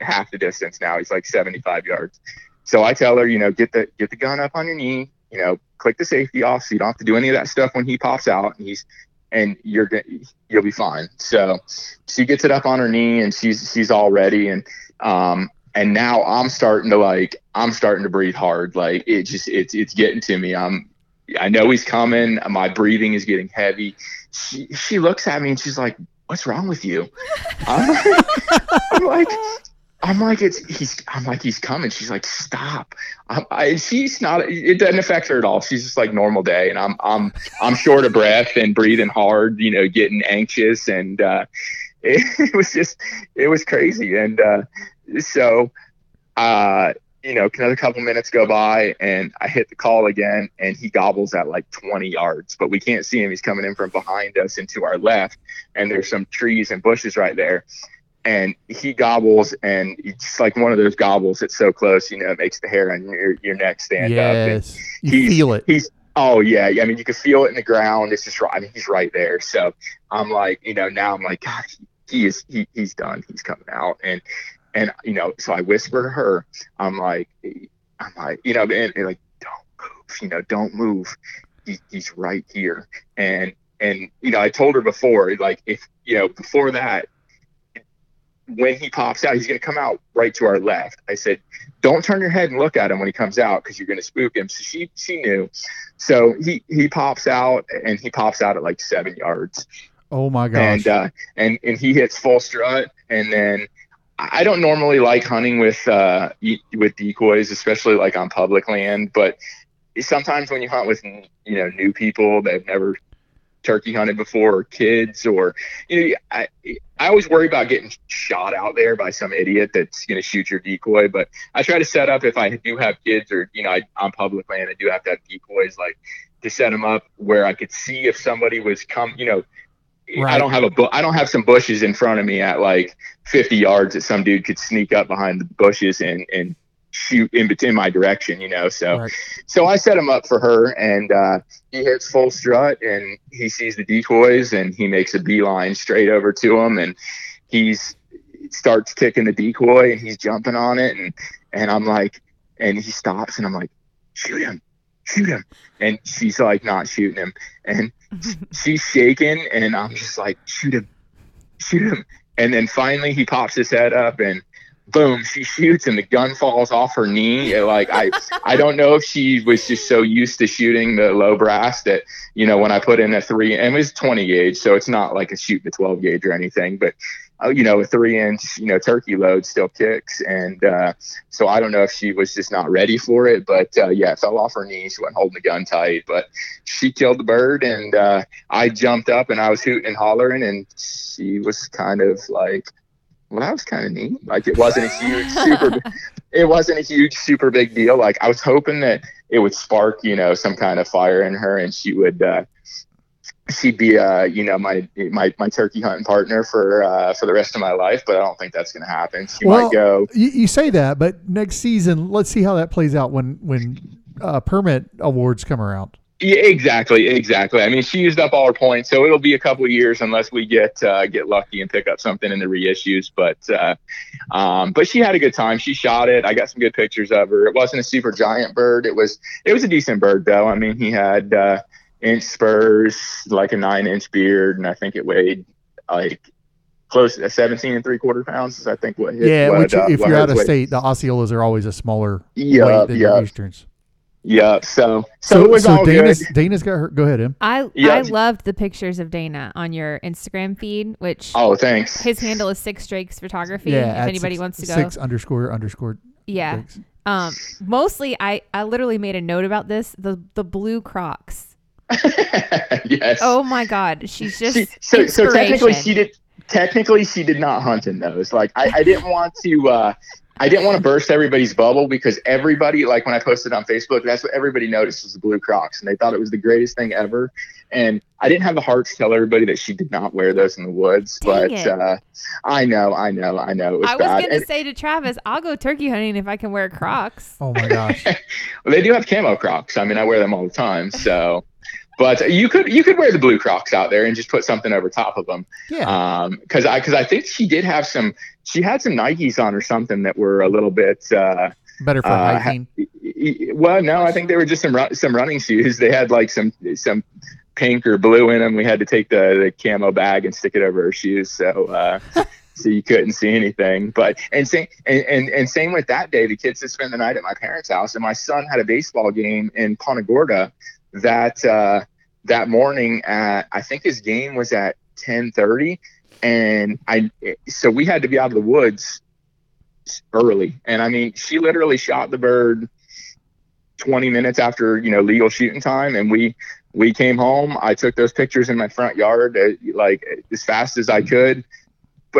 half the distance now. He's like 75 yards. So I tell her, you know, get the get the gun up on your knee. You know, click the safety off, so you don't have to do any of that stuff when he pops out. And he's and you're you'll be fine. So she gets it up on her knee, and she's she's all ready. And um, and now I'm starting to like I'm starting to breathe hard. Like it just it's it's getting to me. I'm I know he's coming. My breathing is getting heavy. She she looks at me and she's like, "What's wrong with you?" I'm like, I'm like, I'm like, it's he's. I'm like, he's coming. She's like, "Stop." I'm, I, she's not. It doesn't affect her at all. She's just like normal day, and I'm I'm I'm short of breath and breathing hard. You know, getting anxious, and uh, it, it was just it was crazy. And uh, so, uh, you know, another couple minutes go by and I hit the call again and he gobbles at like 20 yards, but we can't see him. He's coming in from behind us and to our left. And there's some trees and bushes right there. And he gobbles and it's like one of those gobbles that's so close, you know, it makes the hair on your, your neck stand up. Yes, you feel it. He's oh yeah, yeah. I mean, you can feel it in the ground. It's just right. I mean, he's right there. So I'm like, you know, now I'm like, God, he, he is. He, he's done. He's coming out. And and you know, so I whisper to her. I'm like, I'm like, you know, and, and like, don't move, you know, don't move. He, he's right here. And and you know, I told her before, like if you know, before that, when he pops out, he's going to come out right to our left. I said, "Don't turn your head and look at him when he comes out because you're going to spook him." So she she knew. So he he pops out and he pops out at like seven yards. Oh my gosh! And uh, and and he hits full strut, and then I don't normally like hunting with uh with decoys, especially like on public land, but sometimes when you hunt with you know new people that have never turkey hunted before or kids or you know I I always worry about getting shot out there by some idiot that's going to shoot your decoy but I try to set up if I do have kids or you know I, on public land I do have to have decoys like to set them up where I could see if somebody was come you know Right. I don't have a bu- I don't have some bushes in front of me at like 50 yards that some dude could sneak up behind the bushes and and shoot in between my direction, you know. So right. so I set him up for her and uh, he hits full strut and he sees the decoys and he makes a beeline straight over to him and he's starts kicking the decoy and he's jumping on it and and I'm like and he stops and I'm like, shoot him, shoot him. And she's like not shooting him. And she's shaking and I'm just like, shoot him, shoot him. And then finally he pops his head up and boom, she shoots and the gun falls off her knee. Like I, I don't know if she was just so used to shooting the low brass that you know when I put in a three and it was 20 gauge, so it's not like a shoot the 12 gauge or anything, but you know a three inch you know turkey load still kicks, and uh, so I don't know if she was just not ready for it, but uh, yeah, fell off her knee. She wasn't holding the gun tight, but she killed the bird, and uh, I jumped up and I was hooting and hollering, and she was kind of like well, that was kind of neat. Like it wasn't a huge, super, it wasn't a huge, super big deal. Like I was hoping that it would spark, you know, some kind of fire in her, and she would, uh, she'd be, uh, you know, my my my turkey hunting partner for uh, for the rest of my life. But I don't think that's going to happen. She well, might go. You, you say that, but next season, let's see how that plays out when when uh, permit awards come around. Yeah, exactly, exactly. I mean, she used up all her points, so it'll be a couple years unless we get uh, get lucky and pick up something in the reissues. But uh, um, but she had a good time. She shot it. I got some good pictures of her. It wasn't a super giant bird. It was it was a decent bird though. I mean, he had uh, inch spurs, like a nine inch beard, and I think it weighed like close to 17 and three quarter pounds. Is I think what. yeah, what, which uh, if you're out of state, the Osceolas are always a smaller yeah, weight than yeah. your Easterns. Yeah. So so, so it was so all Dana's, good. Dana's got her. Go ahead, Em. I yeah. I loved the pictures of Dana on your Instagram feed, which oh thanks. His handle is Six Drakes Photography. Yeah. If anybody six, wants to go. Six underscore underscore. Yeah. Drakes. Um. Mostly, I I literally made a note about this. The the blue Crocs. yes. Oh my God, she's just she, so so technically she did technically she did not hunt in those. Like I, I didn't want to uh I didn't want to burst everybody's bubble because everybody, like when I posted on Facebook, that's what everybody noticed was the blue Crocs, and they thought it was the greatest thing ever. And I didn't have the heart to tell everybody that she did not wear those in the woods, Dang but uh, I know, I know, I know. It was I was going to say to Travis, I'll go turkey hunting if I can wear Crocs. Oh my gosh! well, they do have camo Crocs. I mean, I wear them all the time, so. But you could you could wear the blue Crocs out there and just put something over top of them. Yeah. Um, because I because I think she did have some she had some Nikes on or something that were a little bit uh, better for uh, hiking. well, no, I think they were just some some running shoes. They had like some some pink or blue in them. We had to take the, the camo bag and stick it over her shoes, so uh, so you couldn't see anything. But and same and, and and same with that day, the kids had spent the night at my parents' house, and my son had a baseball game in Punta Gorda that uh, that morning at I think his game was at ten thirty, and I so we had to be out of the woods early, and I mean she literally shot the bird twenty minutes after you know legal shooting time, and we we came home. I took those pictures in my front yard uh, like as fast as I could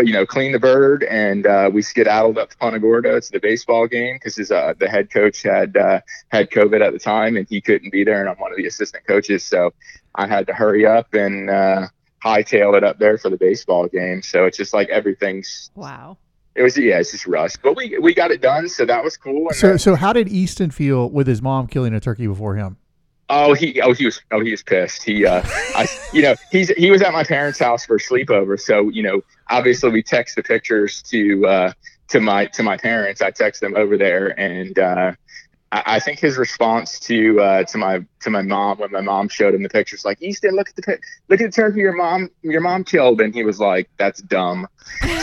you know, clean the bird, and uh, we skedaddled up to Punta Gorda to the baseball game because his uh, the head coach had uh, had COVID at the time, and he couldn't be there, and I'm one of the assistant coaches, so I had to hurry up and uh, hightail it up there for the baseball game. So it's just like everything's wow. It was yeah, it's just rushed, but we we got it done, so that was cool. so then, so how did Easton feel with his mom killing a turkey before him? Oh, he oh he was oh he was pissed. He uh I you know he's he was at my parents' house for a sleepover, so you know obviously we text the pictures to uh to my to my parents. I text them over there, and uh I, I think his response to uh, to my to my mom when my mom showed him the pictures, like Easton, look at the look at the turkey your mom your mom killed, and he was like, "That's dumb."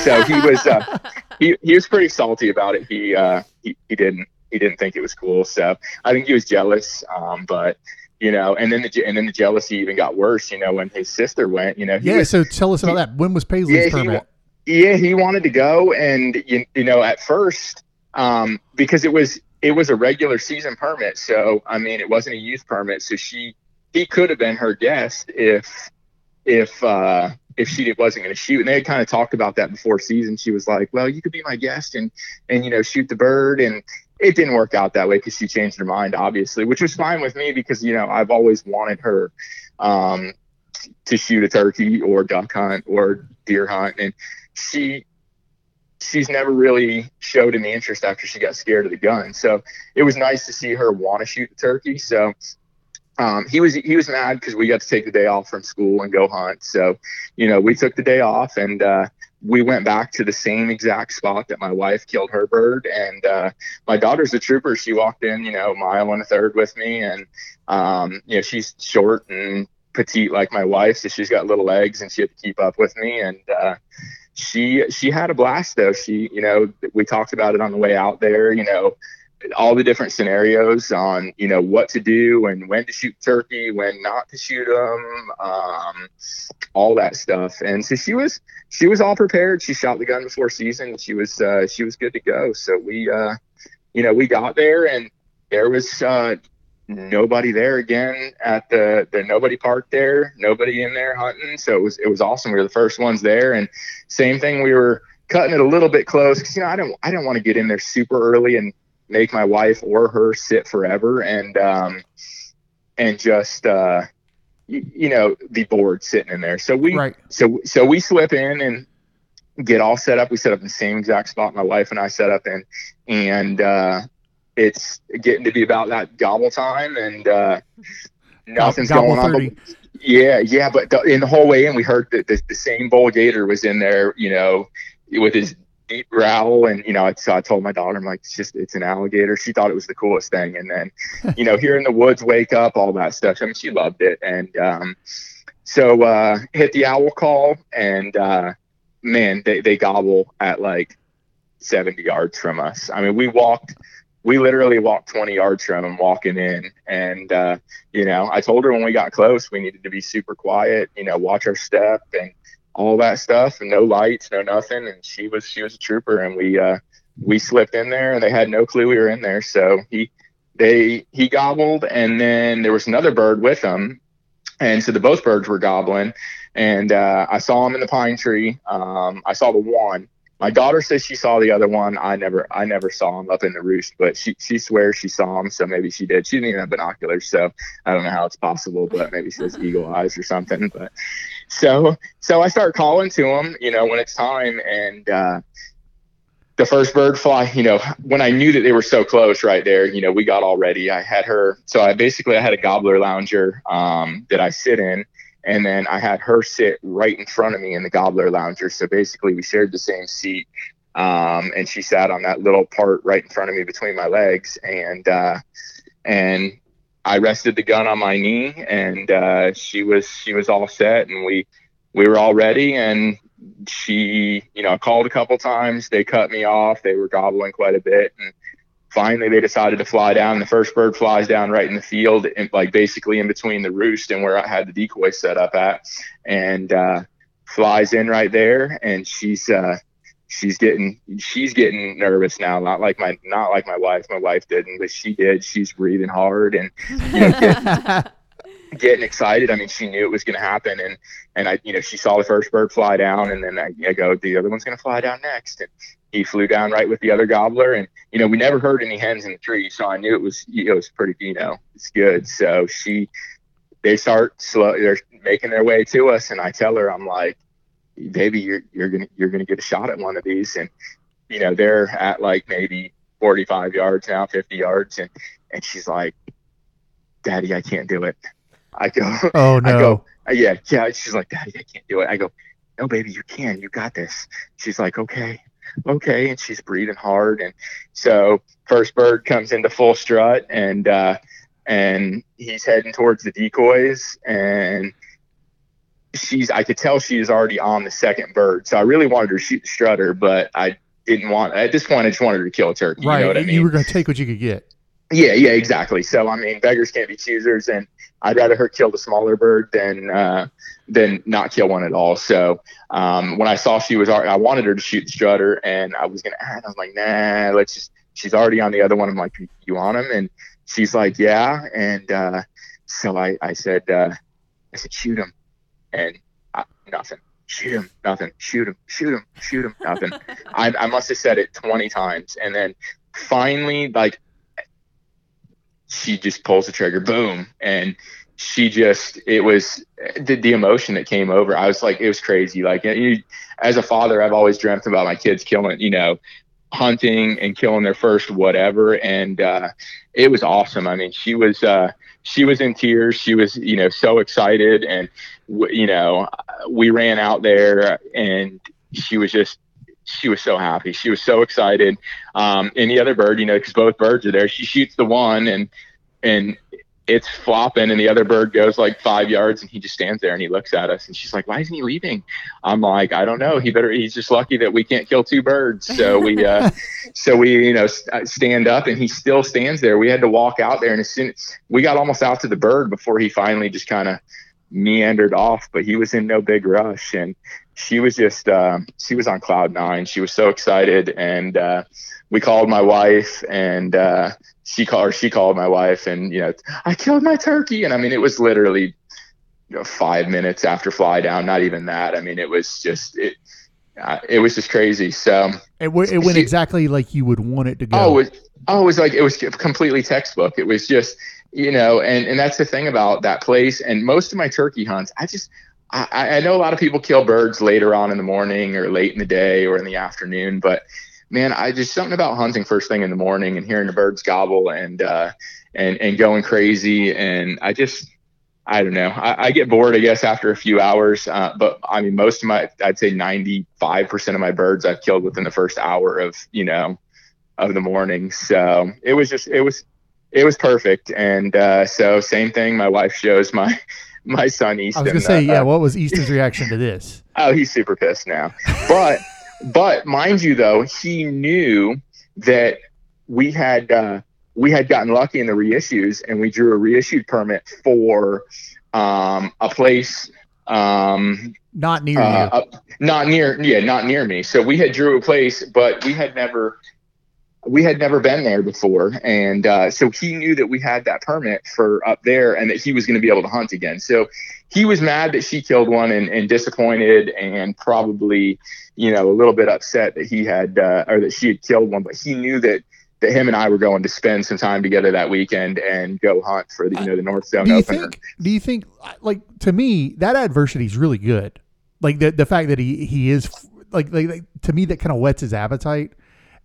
So he was uh, he he was pretty salty about it. He uh, he he didn't he didn't think it was cool. So I think he was jealous. Um, but you know, and then the and then the jealousy even got worse. You know, when his sister went, you know, Yeah. was- So tell us about that. When was Paisley's yeah, permit? wa- yeah, he wanted to go, and you, you know, at first, um, because it was it was a regular season permit, so I mean, it wasn't a youth permit, so she he could have been her guest if if uh, if she wasn't going to shoot. And they had kind of talked about that before season. She was like, "Well, you could be my guest and and you know shoot the bird," and it didn't work out that way because she changed her mind, obviously, which was fine with me because you know I've always wanted her. Um, to shoot a turkey or duck hunt or deer hunt. And she she's never really showed any interest after she got scared of the gun. So it was nice to see her want to shoot the turkey. So um, he was he was mad because we got to take the day off from school and go hunt. So you know we took the day off and uh, we went back to the same exact spot that my wife killed her bird and uh, my daughter's a trooper she walked in you know mile and a third with me and um, you know she's short and petite like my wife, so she's got little legs and she had to keep up with me. And uh, she she had a blast though. She you know we talked about it on the way out there. You know all the different scenarios on you know what to do and when to shoot turkey, when not to shoot them, um, all that stuff. And so she was she was all prepared. She shot the gun before season. She was uh, she was good to go. So we uh, you know we got there and there was uh, nobody there again at the the nobody park there nobody in there hunting so it was it was awesome we were the first ones there and same thing we were cutting it a little bit close because you know i don't i don't want to get in there super early and make my wife or her sit forever and um and just uh you, you know be bored sitting in there. So we Right. so so we slip in and get all set up. We set up in the same exact spot my wife and i set up in. And uh it's getting to be about that gobble time and uh nothing's Gobble going on but, yeah yeah but the, in the whole way in we heard that the, the same bull gator was in there you know with his deep growl and you know so i told my daughter i'm like it's just it's an alligator. She thought it was the coolest thing. And then you know here in the woods wake up all that stuff. I mean she loved it. And um so uh hit the owl call and uh man they, they gobble at like 70 yards from us. I mean we walked we literally walked 20 yards from them walking in. And uh you know i told her when we got close we needed to be super quiet you know watch our step and all that stuff and no lights no nothing and she was she was a trooper and we uh we slipped in there and they had no clue we were in there so he they he gobbled and then there was another bird with him and so the both birds were gobbling and uh i saw him in the pine tree um i saw the one my daughter says she saw the other one. I never, I never saw him up in the roost, but she, she swears she saw him. So maybe she did. She didn't even have binoculars, so I don't know how it's possible, but maybe she has eagle eyes or something. But so, so I start calling to him, you know, when it's time, and uh, the first bird fly, you know, when I knew that they were so close right there, you know, we got all ready. I had her, so I basically I had a gobbler lounger um, that I sit in, and then I had her sit right in front of me in the gobbler lounger. So basically, we shared the same seat, um, and she sat on that little part right in front of me between my legs, and uh, and I rested the gun on my knee, and uh, she was she was all set, and we we were all ready, and she you know called a couple times. They cut me off. They were gobbling quite a bit, and finally they decided to fly down. The first bird flies down right in the field, and like basically in between the roost and where I had the decoy set up at, and uh, flies in right there. And she's uh, she's getting she's getting nervous now. Not like my not like my wife. My wife didn't, but she did. She's breathing hard and you know, get, getting excited. I mean, she knew it was going to happen, and and I, you know, she saw the first bird fly down, and then I, I go, the other one's going to fly down next, and he flew down right with the other gobbler, and you know, we never heard any hens in the tree, so I knew it was it was pretty, you know, it's good. So she, they start slow, they're making their way to us, and I tell her, I'm like, baby, you're you're gonna you're gonna get a shot at one of these, and you know, they're at like maybe 45 yards now, 50 yards, and and she's like, Daddy, I can't do it. I go, oh no." I go, "Uh, yeah, yeah. She's like, Daddy, I can't do it. I go, no, baby, you can. You got this. She's like, okay. okay. And she's breathing hard. And so first bird comes into full strut and, uh, and he's heading towards the decoys and she's, I could tell she is already on the second bird. So I really wanted her to shoot the strutter, but I didn't want, at this point, I just wanted her to kill a turkey. right. You know what I mean? You were going to take what you could get. Yeah, yeah, exactly. So I mean, beggars can't be choosers, and I'd rather her kill the smaller bird than uh, than not kill one at all. So um, when I saw she was, already, I wanted her to shoot the strutter, and I was gonna add. I was like, nah, let's just. She's already on the other one. I'm like, you on him? And she's like, yeah. And uh, so I, I said, uh, I said, shoot him, and I, nothing. Shoot him, nothing. Shoot him, shoot him, shoot him, nothing. I, I must have said it 20 times, and then finally, like she just pulls the trigger, boom, and she just it was the, the emotion that came over. I was like, it was crazy. Like you, as a father, I've always dreamt about my kids killing, you know, hunting and killing their first whatever, and uh, it was awesome. I mean, she was uh, she was in tears. She was you know so excited, and you know we ran out there, and she was just she was so happy. She was so excited. Um, and the other bird, you know, because both birds are there, she shoots the one and and it's flopping, and the other bird goes like five yards, and he just stands there and he looks at us, and she's like, "Why isn't he leaving?" I'm like, "I don't know. He better. He's just lucky that we can't kill two birds." So we, uh, so we, you know, st- stand up, and he still stands there. We had to walk out there, and as soon we got almost out to the bird before he finally just kind of meandered off, but he was in no big rush, and she was just um, she was on cloud nine. She was so excited, and uh, we called my wife, and uh, she called she called my wife, and you know I killed my turkey, and I mean it was literally you know, five minutes after fly down, not even that. I mean it was just it. Uh, it was just crazy. So it, w- it went she- exactly like you would want it to go. Oh, it was, oh, it was like it was completely textbook. It was just you know, and and that's the thing about that place. And most of my turkey hunts, I just I, I know a lot of people kill birds later on in the morning or late in the day or in the afternoon, but man, I just something about hunting first thing in the morning and hearing the birds gobble and uh, and and going crazy. And I just I don't know. I, I get bored, I guess, after a few hours. Uh, but I mean, most of my, I'd say 95% of my birds I've killed within the first hour of, you know, of the morning. So it was just, it was, it was perfect. And uh, so same thing. My wife shows my, my son Easter. I Easton. was gonna say, uh, yeah. What was Easton's reaction to this? Oh, he's super pissed now. But but mind you though, he knew that we had uh, we had gotten lucky in the reissues and we drew a reissued permit for um, a place um, Not near uh, you. not near yeah not near me. So we had drew a place but we had never we had never been there before. And uh, so he knew that we had that permit for up there and that he was going to be able to hunt again. So he was mad that she killed one and, and disappointed and probably you know a little bit upset that he had uh, or that she had killed one but he knew that that him and I were going to spend some time together that weekend and go hunt for the you know the North Zone do you opener. think? Do you think? Like to me, that adversity is really good. Like the the fact that he he is like like, like to me that kind of whets his appetite.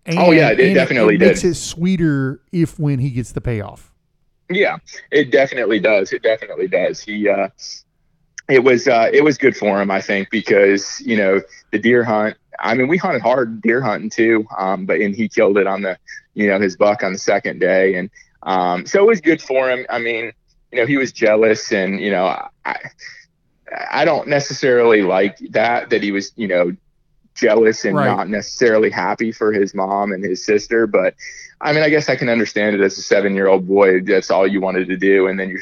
And, Oh, yeah, it definitely it makes did. it sweeter if when he gets the payoff. Yeah, it definitely does. It definitely does. He, uh, it was, uh, it was good for him, I think, because you know the deer hunt. I mean, we hunted hard deer hunting too, um, but and he killed it on the, you know, his buck on the second day, and um, so it was good for him. I mean, you know, he was jealous, and you know, I, I don't necessarily like that that he was, you know, jealous and Right. not necessarily happy for his mom and his sister, but I mean, I guess I can understand it as a seven-year-old boy. That's all you wanted to do, and then your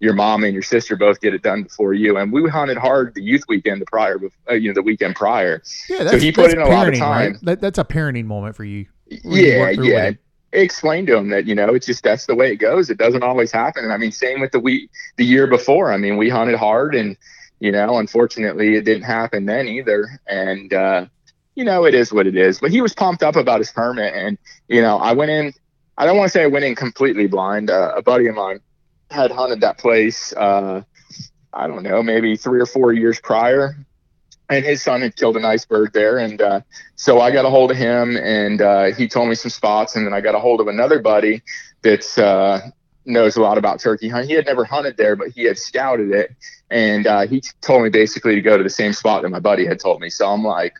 your mom and your sister both get it done before you. And we hunted hard the youth weekend the prior, uh, you know, the weekend prior. Yeah, that's, he put in a lot of time. Right? That, that's a parenting moment for you. Where you Yeah, yeah. Explain to him that you know it's just that's the way it goes. It doesn't always happen. And I mean, same with the week the year before. I mean, we hunted hard, and you know, unfortunately, it didn't happen then either. And uh, you know, it is what it is. But he was pumped up about his permit, and you know, I went in. I don't want to say I went in completely blind. Uh, a buddy of mine had hunted that place. Uh, I don't know, maybe three or four years prior, and his son had killed a nice bird there, and uh, so I got a hold of him, and uh, he told me some spots, and then I got a hold of another buddy that's uh, knows a lot about turkey hunting. He had never hunted there, but he had scouted it, and uh, he told me basically to go to the same spot that my buddy had told me. So I'm like,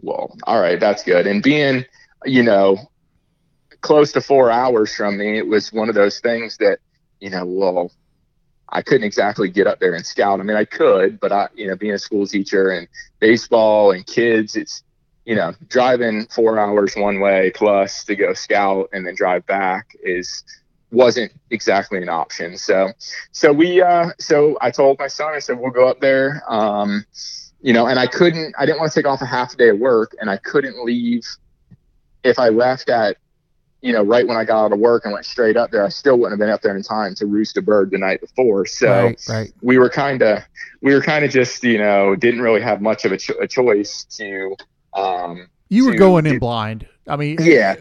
well, all right, that's good. And being, you know, close to four hours from me, it was one of those things that, you know, well, I couldn't exactly get up there and scout. I mean, I could, but I, you know, being a school teacher and baseball and kids, it's, you know, driving four hours one way plus to go scout and then drive back is wasn't exactly an option. So, so we, uh, so I told my son, I said, we'll go up there. Um, you know, and I couldn't, I didn't want to take off a half a day of work and I couldn't leave. If I left at, you know, right when I got out of work and went straight up there, I still wouldn't have been up there in time to roost a bird the night before. So Right, right. we were kind of, we were kind of just, you know, didn't really have much of a, cho- a choice to, um, You were to going in do- blind. I mean, Yeah.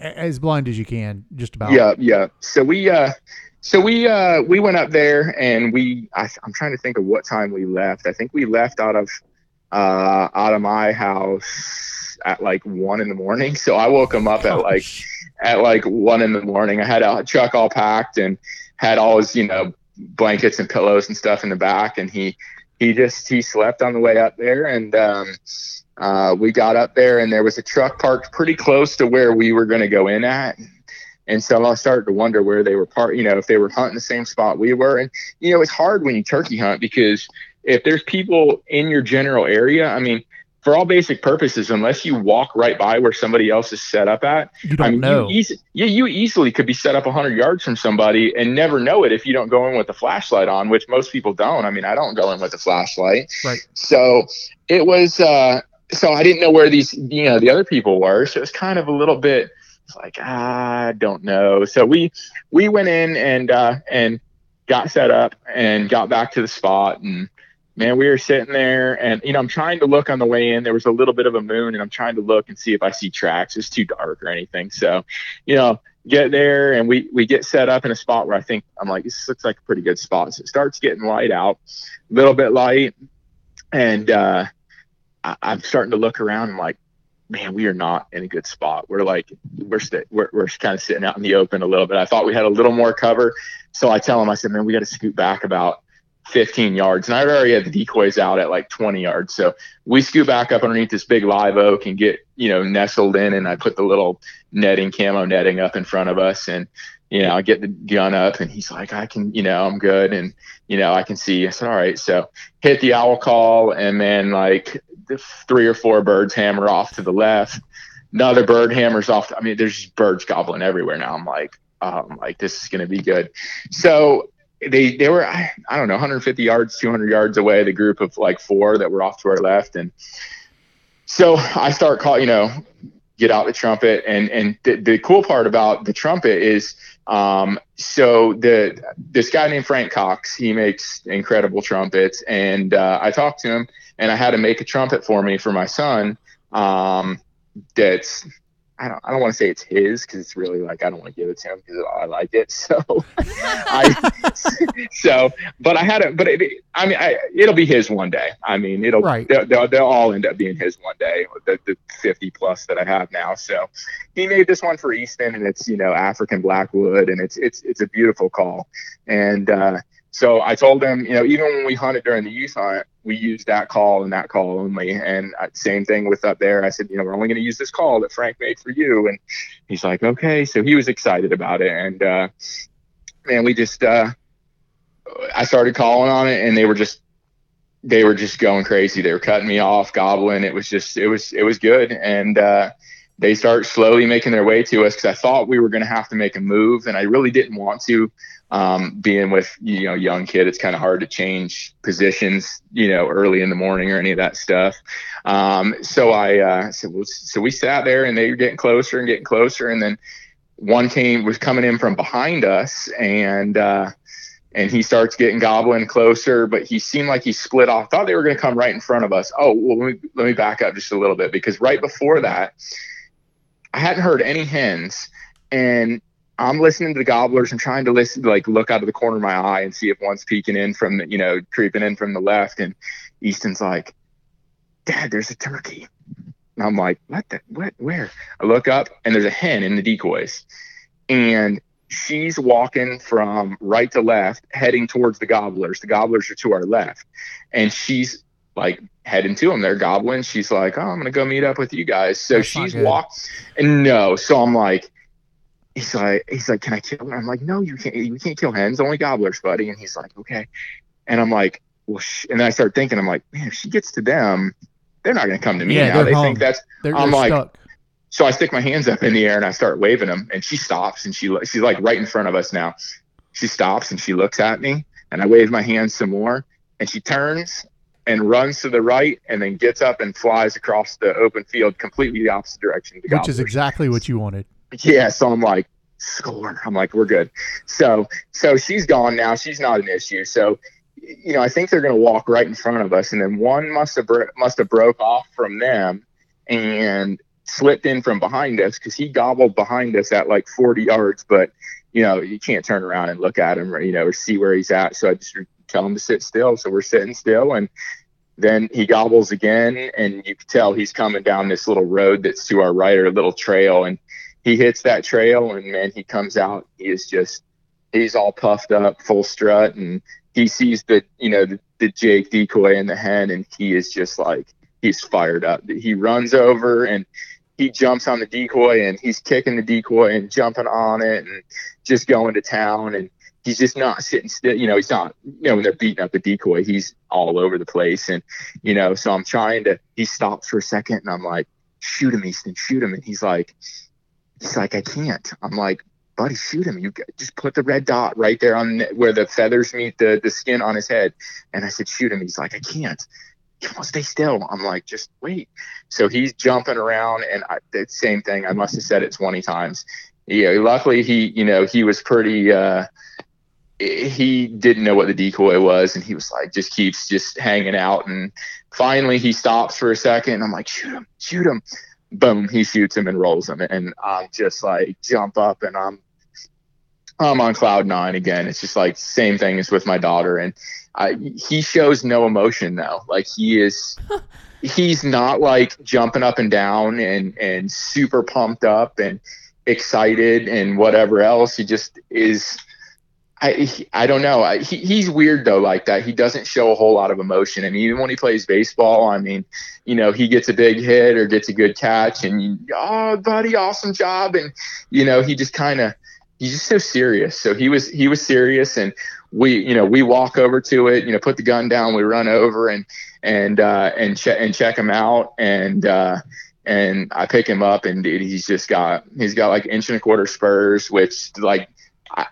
as blind as you can, just about. Yeah, yeah. So we uh so we uh we went up there and we I, I'm trying to think of what time we left. I think we left out of uh out of my house at like one in the morning. So I woke him up at like at like one in the morning. I had a truck all packed and had all his, you know, blankets and pillows and stuff in the back and he he just he slept on the way up there and um uh, we got up there and there was a truck parked pretty close to where we were going to go in at. And so I started to wonder where they were part, you know, if they were hunting the same spot we were. And, you know, it's hard when you turkey hunt because if there's people in your general area, I mean, for all basic purposes, unless you walk right by where somebody else is set up at, You don't I mean, know. You easy, yeah, you easily could be set up 100 yards from somebody and never know it if you don't go in with a flashlight on, which most people don't. I mean, I don't go in with a flashlight. Right. So it was, uh, so I didn't know where these, you know, the other people were. So it was kind of a little bit it's like, ah, I don't know. So we, we went in and, uh, and got set up and got back to the spot and, man, we were sitting there and, you know, I'm trying to look on the way in. There was a little bit of a moon and I'm trying to look and see if I see tracks. It's too dark or anything. So, you know, get there and we, we get set up in a spot where I think I'm like, this looks like a pretty good spot. So it starts getting light out, a little bit light. And, uh, I, I'm starting to look around and like, man, we are not in a good spot. We're like, we're, st- we're, we're kind of sitting out in the open a little bit. I thought we had a little more cover. So I tell him, I said, man, we got to scoot back about 15 yards. And I already had the decoys out at like 20 yards. So we scoot back up underneath this big live oak and get, you know, nestled in. And I put the little netting, camo netting up in front of us. And, you know, I get the gun up and he's like, I can, you know, I'm good. And, you know, I can see. I said, all right. So hit the owl call and then like three or four birds hammer off to the left. Another bird hammers off. I mean, there's birds gobbling everywhere now. I'm like, I'm like, this is going to be good. So they they were I, I don't know 150 yards 200 yards away the group of like four that were off to our left and so i start call you know get out the trumpet and and the, the cool part about the trumpet is um so the this guy named frank cox he makes incredible trumpets and uh, i talked to him and i had to make a trumpet for me for my son um that's I don't, I don't want to say it's his because it's really like I don't want to give it to him because I like it. So, I, so, but I had it, but it, I mean, I, it'll be his one day. I mean, it'll, Right. they'll, they'll, they'll all end up being his one day, the, the 50 plus that I have now. So he made this one for Easton and it's, you know, African Blackwood and it's, it's, it's a beautiful call. And, uh, so I told him, you know, even when we hunted during the youth hunt, we used that call and that call only. And uh, same thing with up there. I said, you know, we're only going to use this call that Frank made for you. And he's like, okay. So he was excited about it. And, uh, man, we just, uh, I started calling on it and they were just, they were just going crazy. They were cutting me off, gobbling. It was just, it was, it was good. And, uh, they start slowly making their way to us because I thought we were going to have to make a move, and I really didn't want to. Um, being with you know young kid, it's kind of hard to change positions, you know, early in the morning or any of that stuff. Um, so I uh, so, so we sat there, and they were getting closer and getting closer, and then one came was coming in from behind us, and uh, and he starts getting goblin closer, but he seemed like he split off. Thought they were going to come right in front of us. Oh, well, let me let me back up just a little bit because right before that. I hadn't heard any hens, and I'm listening to the gobblers and trying to listen, like look out of the corner of my eye and see if one's peeking in from the, you know, creeping in from the left. And Easton's like, "Dad, there's a turkey." And I'm like, "What? The, what? Where?" I look up and there's a hen in the decoys, and she's walking from right to left, heading towards the gobblers. The gobblers are to our left, and she's like heading to them. They're goblins. She's like, "Oh, I'm gonna go meet up with you guys." So That's she's walked, and no. So I'm like, he's like, he's like, "Can I kill her?" I'm like, "No, you can't. You can't kill hens. Only gobblers, buddy." And he's like, "Okay." And I'm like, "Well," sh-. and then I start thinking, I'm like, "Man, if she gets to them, they're not gonna come to me Yeah, now. They hung. think that's." They're, I'm they're like- stuck. So I stick my hands up in the air and I start waving them, and she stops and she she's like right in front of us now. She stops and she looks at me, and I wave my hands some more, and she turns and runs to the right, and then gets up and flies across the open field, completely the opposite direction. to Which is exactly what you wanted. Yeah, so I'm like, score. I'm like, we're good. So so she's gone now. She's not an issue. So you know, I think they're gonna walk right in front of us, and then one must have bro- must have broke off from them and slipped in from behind us because he gobbled behind us at like 40 yards, but you know, you can't turn around and look at him or you know, or see where he's at. So I just tell him to sit still. So we're sitting still and then he gobbles again and you can tell he's coming down this little road that's to our right or a little trail and he hits that trail and man he comes out. He is just he's all puffed up full strut and he sees the you know the, the jake decoy and the hen and he is just like he's fired up. He runs over and he jumps on the decoy and he's kicking the decoy and jumping on it and just going to town and he's just not sitting still you know he's not you know when they're beating up the decoy he's all over the place. And you know so i'm trying to he stops for a second and i'm like shoot him easton shoot him. And he's like he's like i can't. I'm like buddy shoot him. You just put the red dot right there on where the feathers meet the, the skin on his head. And i said shoot him. He's like i can't. Come on stay still. I'm like just wait. So he's jumping around and I, the same thing. I must have said it 20 times. Yeah luckily he you know he was pretty uh he didn't know what the decoy was and he was like just keeps just hanging out and finally he stops for a second and i'm like shoot him shoot him. Boom he shoots him and rolls him and i'm just like jump up and i'm i'm on cloud nine again. It's just like same thing as with my daughter and I, he shows no emotion though. Like he is he's not like jumping up and down and and super pumped up and excited and whatever else. He just is I he- I don't know. I, he, he's weird though, like that. He doesn't show a whole lot of emotion. Mean, even when he plays baseball, I mean, you know, he gets a big hit or gets a good catch, and you, oh, buddy, awesome job, and you know, he just kind of he's just so serious. So he was he was serious, and we you know we walk over to it, you know, put the gun down, we run over and and uh, and check and check him out, and uh, and I pick him up, and dude, he's just got he's got like inch and a quarter spurs, which like. I,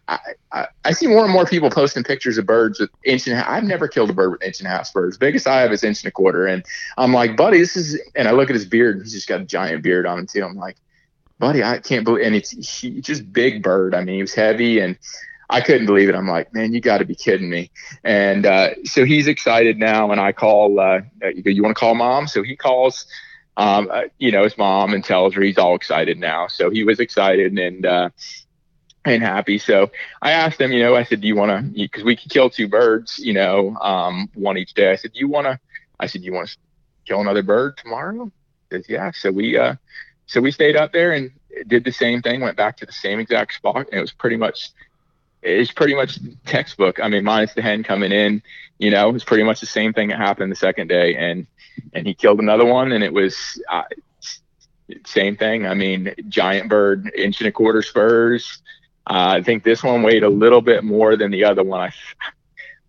I, I, see more and more people posting pictures of birds with inch and a half. I've never killed a bird with inch and a half spurs. Biggest I have is inch and a quarter. And I'm like, buddy, this is, and I look at his beard. He's just got a giant beard on him too. I'm like, buddy, I can't believe, and it's he, just big bird. I mean, he was heavy and I couldn't believe it. I'm like, man, you got to be kidding me. And uh, so he's excited now. And I call, uh, you go, you want to call mom? So he calls, um, uh, you know, his mom and tells her he's all excited now. So he was excited and, uh, and happy. So I asked him, you know, I said, do you want to, because we could kill two birds, you know, um, one each day. I said, do you want to, I said, you want to kill another bird tomorrow? He says, yeah. So we, uh, so we stayed up there and did the same thing, went back to the same exact spot. And it was pretty much, it's pretty much textbook. I mean, minus the hen coming in, you know, it's pretty much the same thing that happened the second day. And, and he killed another one and it was, uh, same thing. I mean, giant bird, inch and a quarter spurs. Uh, I think this one weighed a little bit more than the other one. I,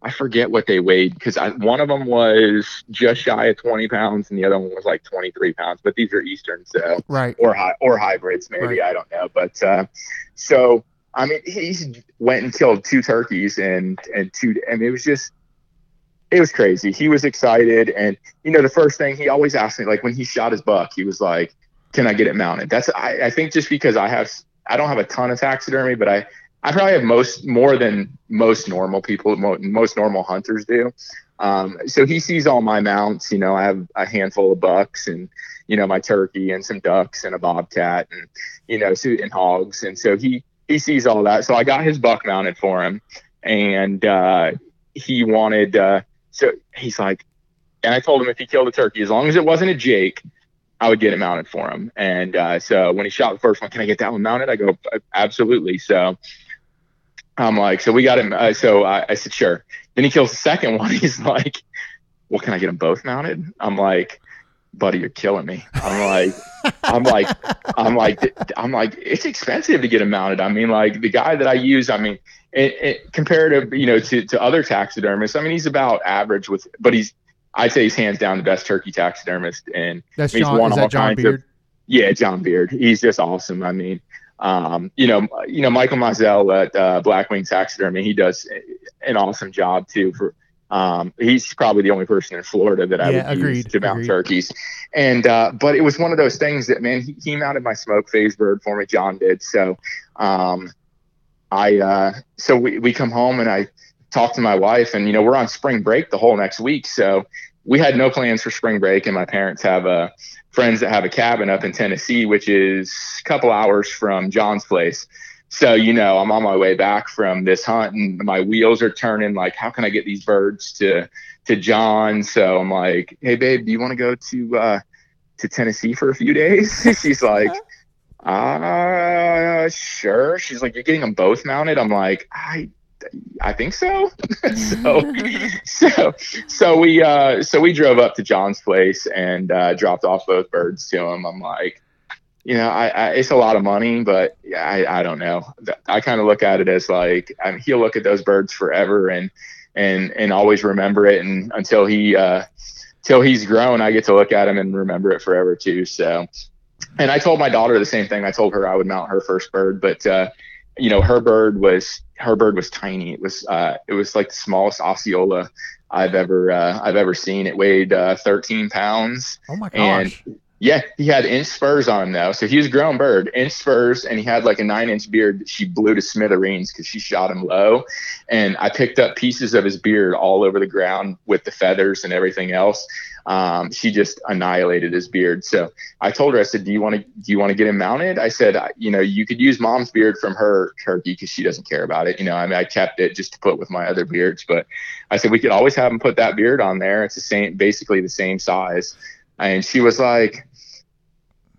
I forget what they weighed because one of them was just shy of 20 pounds and the other one was like 23 pounds. But these are Eastern, so Right. or hi- or hybrids maybe Right. I don't know. But uh, so I mean, he went and killed two turkeys and and two. I mean, it was just it was crazy. He was excited, and you know, the first thing he always asked me, like when he shot his buck, he was like, "Can I get it mounted?" That's I, I think just because I have I don't have a ton of taxidermy, but I I probably have most more than most normal people, most normal hunters do. Um, so he sees all my mounts. You know, I have a handful of bucks and you know my turkey and some ducks and a bobcat and you know and hogs, and so he he sees all that. So I got his buck mounted for him, and uh, he wanted. Uh, so he's like, and I told him if he killed a turkey, as long as it wasn't a Jake, I would get it mounted for him. And uh, so when he shot the first one, can I get that one mounted? I go, absolutely. So I'm like, so we got him. Uh, so I, I said, sure. Then he kills the second one. He's like, well, can I get them both mounted? I'm like, buddy, you're killing me. I'm like, I'm like, I'm like, I'm like, it's expensive to get them mounted. I mean, like the guy that I use, I mean, it, it, compared to you know to, to other taxidermists, I mean, he's about average with, but he's, I'd say he's hands down the best turkey taxidermist, and That's he's John. won Is all that John kinds Beard? of yeah, John Beard. He's just awesome. I mean, um, you know, you know, Michael Mazel at uh, Blackwing Taxidermy, he does an awesome job too. For um, he's probably the only person in Florida that I Yeah, would agreed, use to mount agreed. turkeys. And uh, but it was one of those things that man, he, he mounted my smoke phase bird for me. John did so. Um, I uh, so we we come home and I talk to my wife, and you know, we're on spring break the whole next week, so we had no plans for spring break, and my parents have a friends that have a cabin up in Tennessee, which is a couple hours from John's place. So, you know, I'm on my way back from this hunt and my wheels are turning like, how can I get these birds to, to John? So I'm like, Hey babe, do you want to go to, uh, to Tennessee for a few days? She's like, uh, sure. She's like, you're getting them both mounted. I'm like, I, I think so. so, so, so we, uh, so we drove up to John's place and, uh, dropped off both birds to him. I'm like, you know, I, I it's a lot of money, but I, I don't know. I kind of look at it as like, I mean, he'll look at those birds forever and, and, and always remember it. And until he, uh, till he's grown, I get to look at him and remember it forever too. So, and I told my daughter the same thing. I told her I would mount her first bird, but, uh, you know, her bird was her bird was tiny. It was uh, it was like the smallest Osceola I've ever uh, I've ever seen. It weighed uh, 13 pounds, Oh my gosh! and yeah, he had inch spurs on him though. So he was a grown bird, inch spurs, and he had like a nine inch beard that she blew to smithereens because she shot him low. And I picked up pieces of his beard all over the ground with the feathers and everything else. Um, she just annihilated his beard. So I told her, I said, "Do you want to do you want to get him mounted?" I said, "You know, you could use mom's beard from her turkey because she doesn't care about it. You know, I mean, I kept it just to put with my other beards, but I said we could always have him put that beard on there. It's the same, basically the same size." And she was like,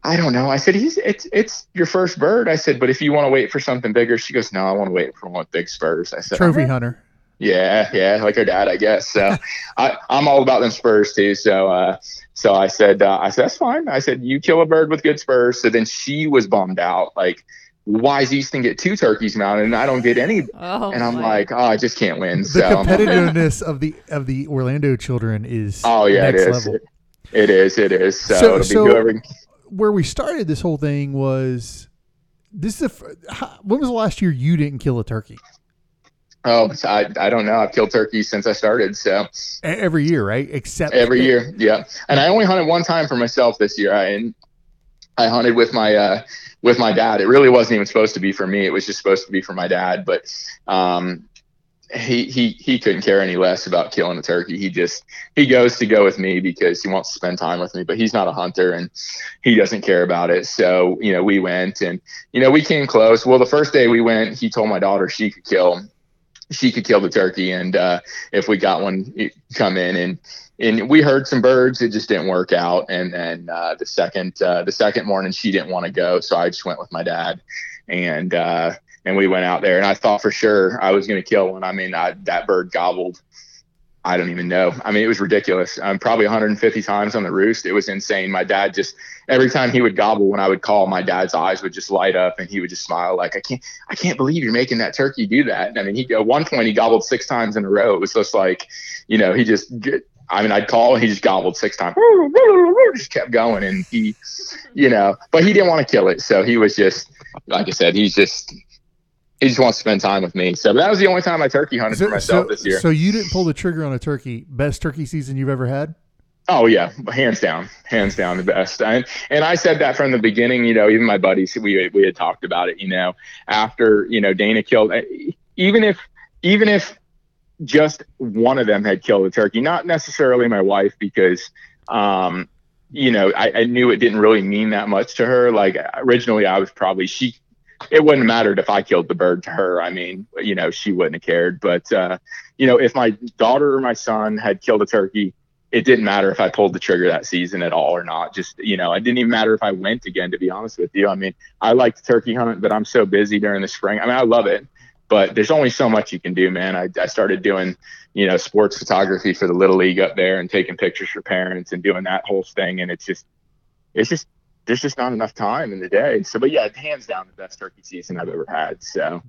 "I don't know." I said, "He's it's it's your first bird." I said, "But if you want to wait for something bigger," she goes, "No, I want to wait for one with big spurs." I said, Trophy hunter. Yeah, yeah, like her dad, I guess. So I, I'm all about them spurs too. So, uh, so I said, uh, I said that's fine. I said you kill a bird with good spurs. So then she was bummed out, like, why does Easton get two turkeys mounted and I don't get any? Oh, And I'm my. like, oh, I just can't win. The So, competitiveness of the of the Orlando children is oh yeah, it next is. level. It is. It is. So, So- it'll be so- whoever. Where we started this whole thing was this is the fir- how- when was the last year you didn't kill a turkey? Oh, I, I don't know. I've killed turkeys since I started. So Every year, right? Except every year, yeah. And I only hunted one time for myself this year. I and I hunted with my uh, with my dad. It really wasn't even supposed to be for me. It was just supposed to be for my dad. But um, he he he couldn't care any less about killing a turkey. He just he goes to go with me because he wants to spend time with me. But he's not a hunter and he doesn't care about it. So you know we went and you know we came close. Well, the first day we went, he told my daughter she could kill she could kill the turkey and uh, if we got one come in and and we heard some birds it just didn't work out and then uh, the second uh, the second morning she didn't want to go so i just went with my dad and uh, and we went out there and i thought for sure i was going to kill one i mean I, that bird gobbled i don't even know i mean it was ridiculous um, probably 150 times on the roost it was insane my dad just every time he would gobble when i would call my dad's eyes would just light up and he would just smile like i can't I can't believe you're making that turkey do that. I mean, he at one point he gobbled six times in a row. It was just like, you know, he just. I mean, I'd call and he just gobbled six times. Just kept going, and he, you know, but he didn't want to kill it, so he was just, like I said, he's just. He just wants to spend time with me. So that was the only time I turkey hunted for myself this year. so you didn't pull the trigger on a turkey. Best turkey season you've ever had? Oh yeah, hands down, hands down the best. And and I said that from the beginning. You know, even my buddies, we we had talked about it. You know, after you know Dana killed, even if even if just one of them had killed a turkey, not necessarily my wife, because um, you know I, I knew it didn't really mean that much to her. Like originally, I was probably she. It wouldn't mattered if I killed the bird to her. I mean, you know, she wouldn't have cared. But uh, you know, if my daughter or my son had killed a turkey it didn't matter if I pulled the trigger that season at all or not. Just, you know, it didn't even matter if I went again, to be honest with you. I mean, I like the turkey hunt, but I'm so busy during the spring. I mean, I love it, but there's only so much you can do, man. I, I started doing, you know, sports photography for the little league up there and taking pictures for parents and doing that whole thing. And it's just, it's just, there's just not enough time in the day. So, but yeah, hands down the best turkey season I've ever had. So,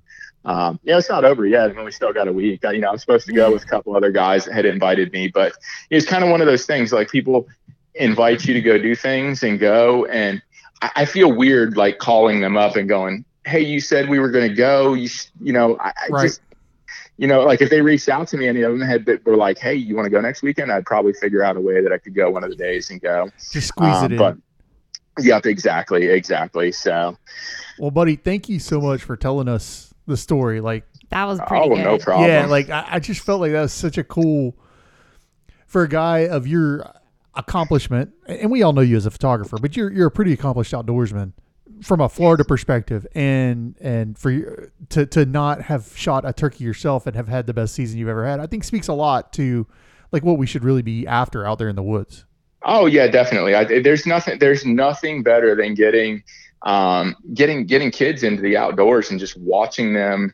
um, yeah, it's not over yet. I mean, we still got a week. I, you know, I'm supposed to go with a couple other guys that had invited me, but it's kind of one of those things like people invite you to go do things and go. And I, I feel weird like calling them up and going, Hey, you said we were going to go. You, you know, I, I Right. just, you know, like if they reached out to me, any of them had that were like, Hey, you want to go next weekend? I'd probably figure out a way that I could go one of the days and go. Just squeeze Um, it in. But yep, exactly, exactly. So, well, buddy, thank you so much for telling us the story. Like, That was pretty oh, good. no problem. yeah, like I, I just felt like that was such a cool for a guy of your accomplishment, and we all know you as a photographer, but you're you're a pretty accomplished outdoorsman from a Florida perspective, and and for you to to not have shot a turkey yourself and have had the best season you've ever had, I think speaks a lot to like what we should really be after out there in the woods. Oh yeah, definitely. I, there's nothing. There's nothing better than getting, um, getting getting kids into the outdoors and just watching them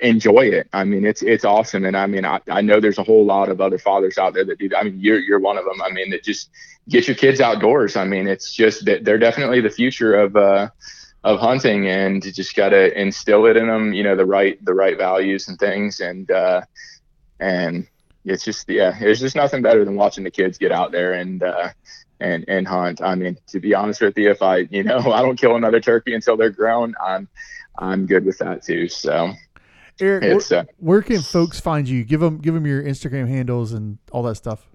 enjoy it. I mean, it's it's awesome. And I mean, I, I know there's a whole lot of other fathers out there that do. I mean, you're you're one of them. I mean, that just get your kids outdoors. I mean, it's just that they're definitely the future of uh, of hunting, and you just got to instill it in them. You know, the right the right values and things, and uh, and it's just yeah, there's just nothing better than watching the kids get out there and uh, and and hunt. I mean, to be honest with you, if I you know I don't kill another turkey until they're grown, I'm I'm good with that too. So Eric, it's where, uh, where can folks find you? Give them give them your Instagram handles and all that stuff.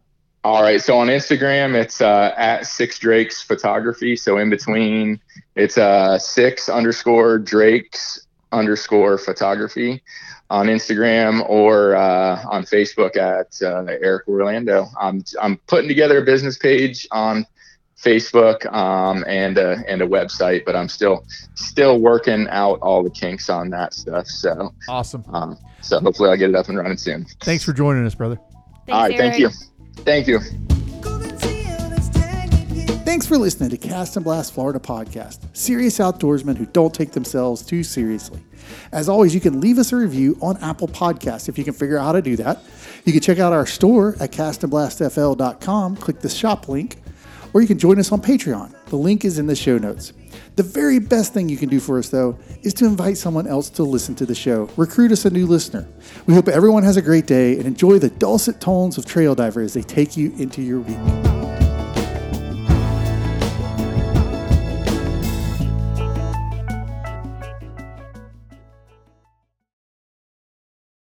all right. So on Instagram, it's uh, at Six Drakes Photography. So in between, it's uh, six underscore Drakes underscore Photography on Instagram or uh, on Facebook at uh, Eric Orlando. I'm I'm putting together a business page on Facebook um, and a, and a website, but I'm still still working out all the kinks on that stuff. So Awesome. um, so hopefully I'll get it up and running soon. Thanks for joining us, brother. Thanks, all right, thank you, thank you. Thanks for listening to Cast and Blast Florida podcast. Serious outdoorsmen who don't take themselves too seriously. As always, you can leave us a review on Apple Podcasts if you can figure out how to do that. You can check out our store at castandblastfl.com, click the shop link, or you can join us on Patreon. The link is in the show notes. The very best thing you can do for us, though, is to invite someone else to listen to the show. Recruit us a new listener. We hope everyone has a great day and enjoy the dulcet tones of Trail Diver as they take you into your week.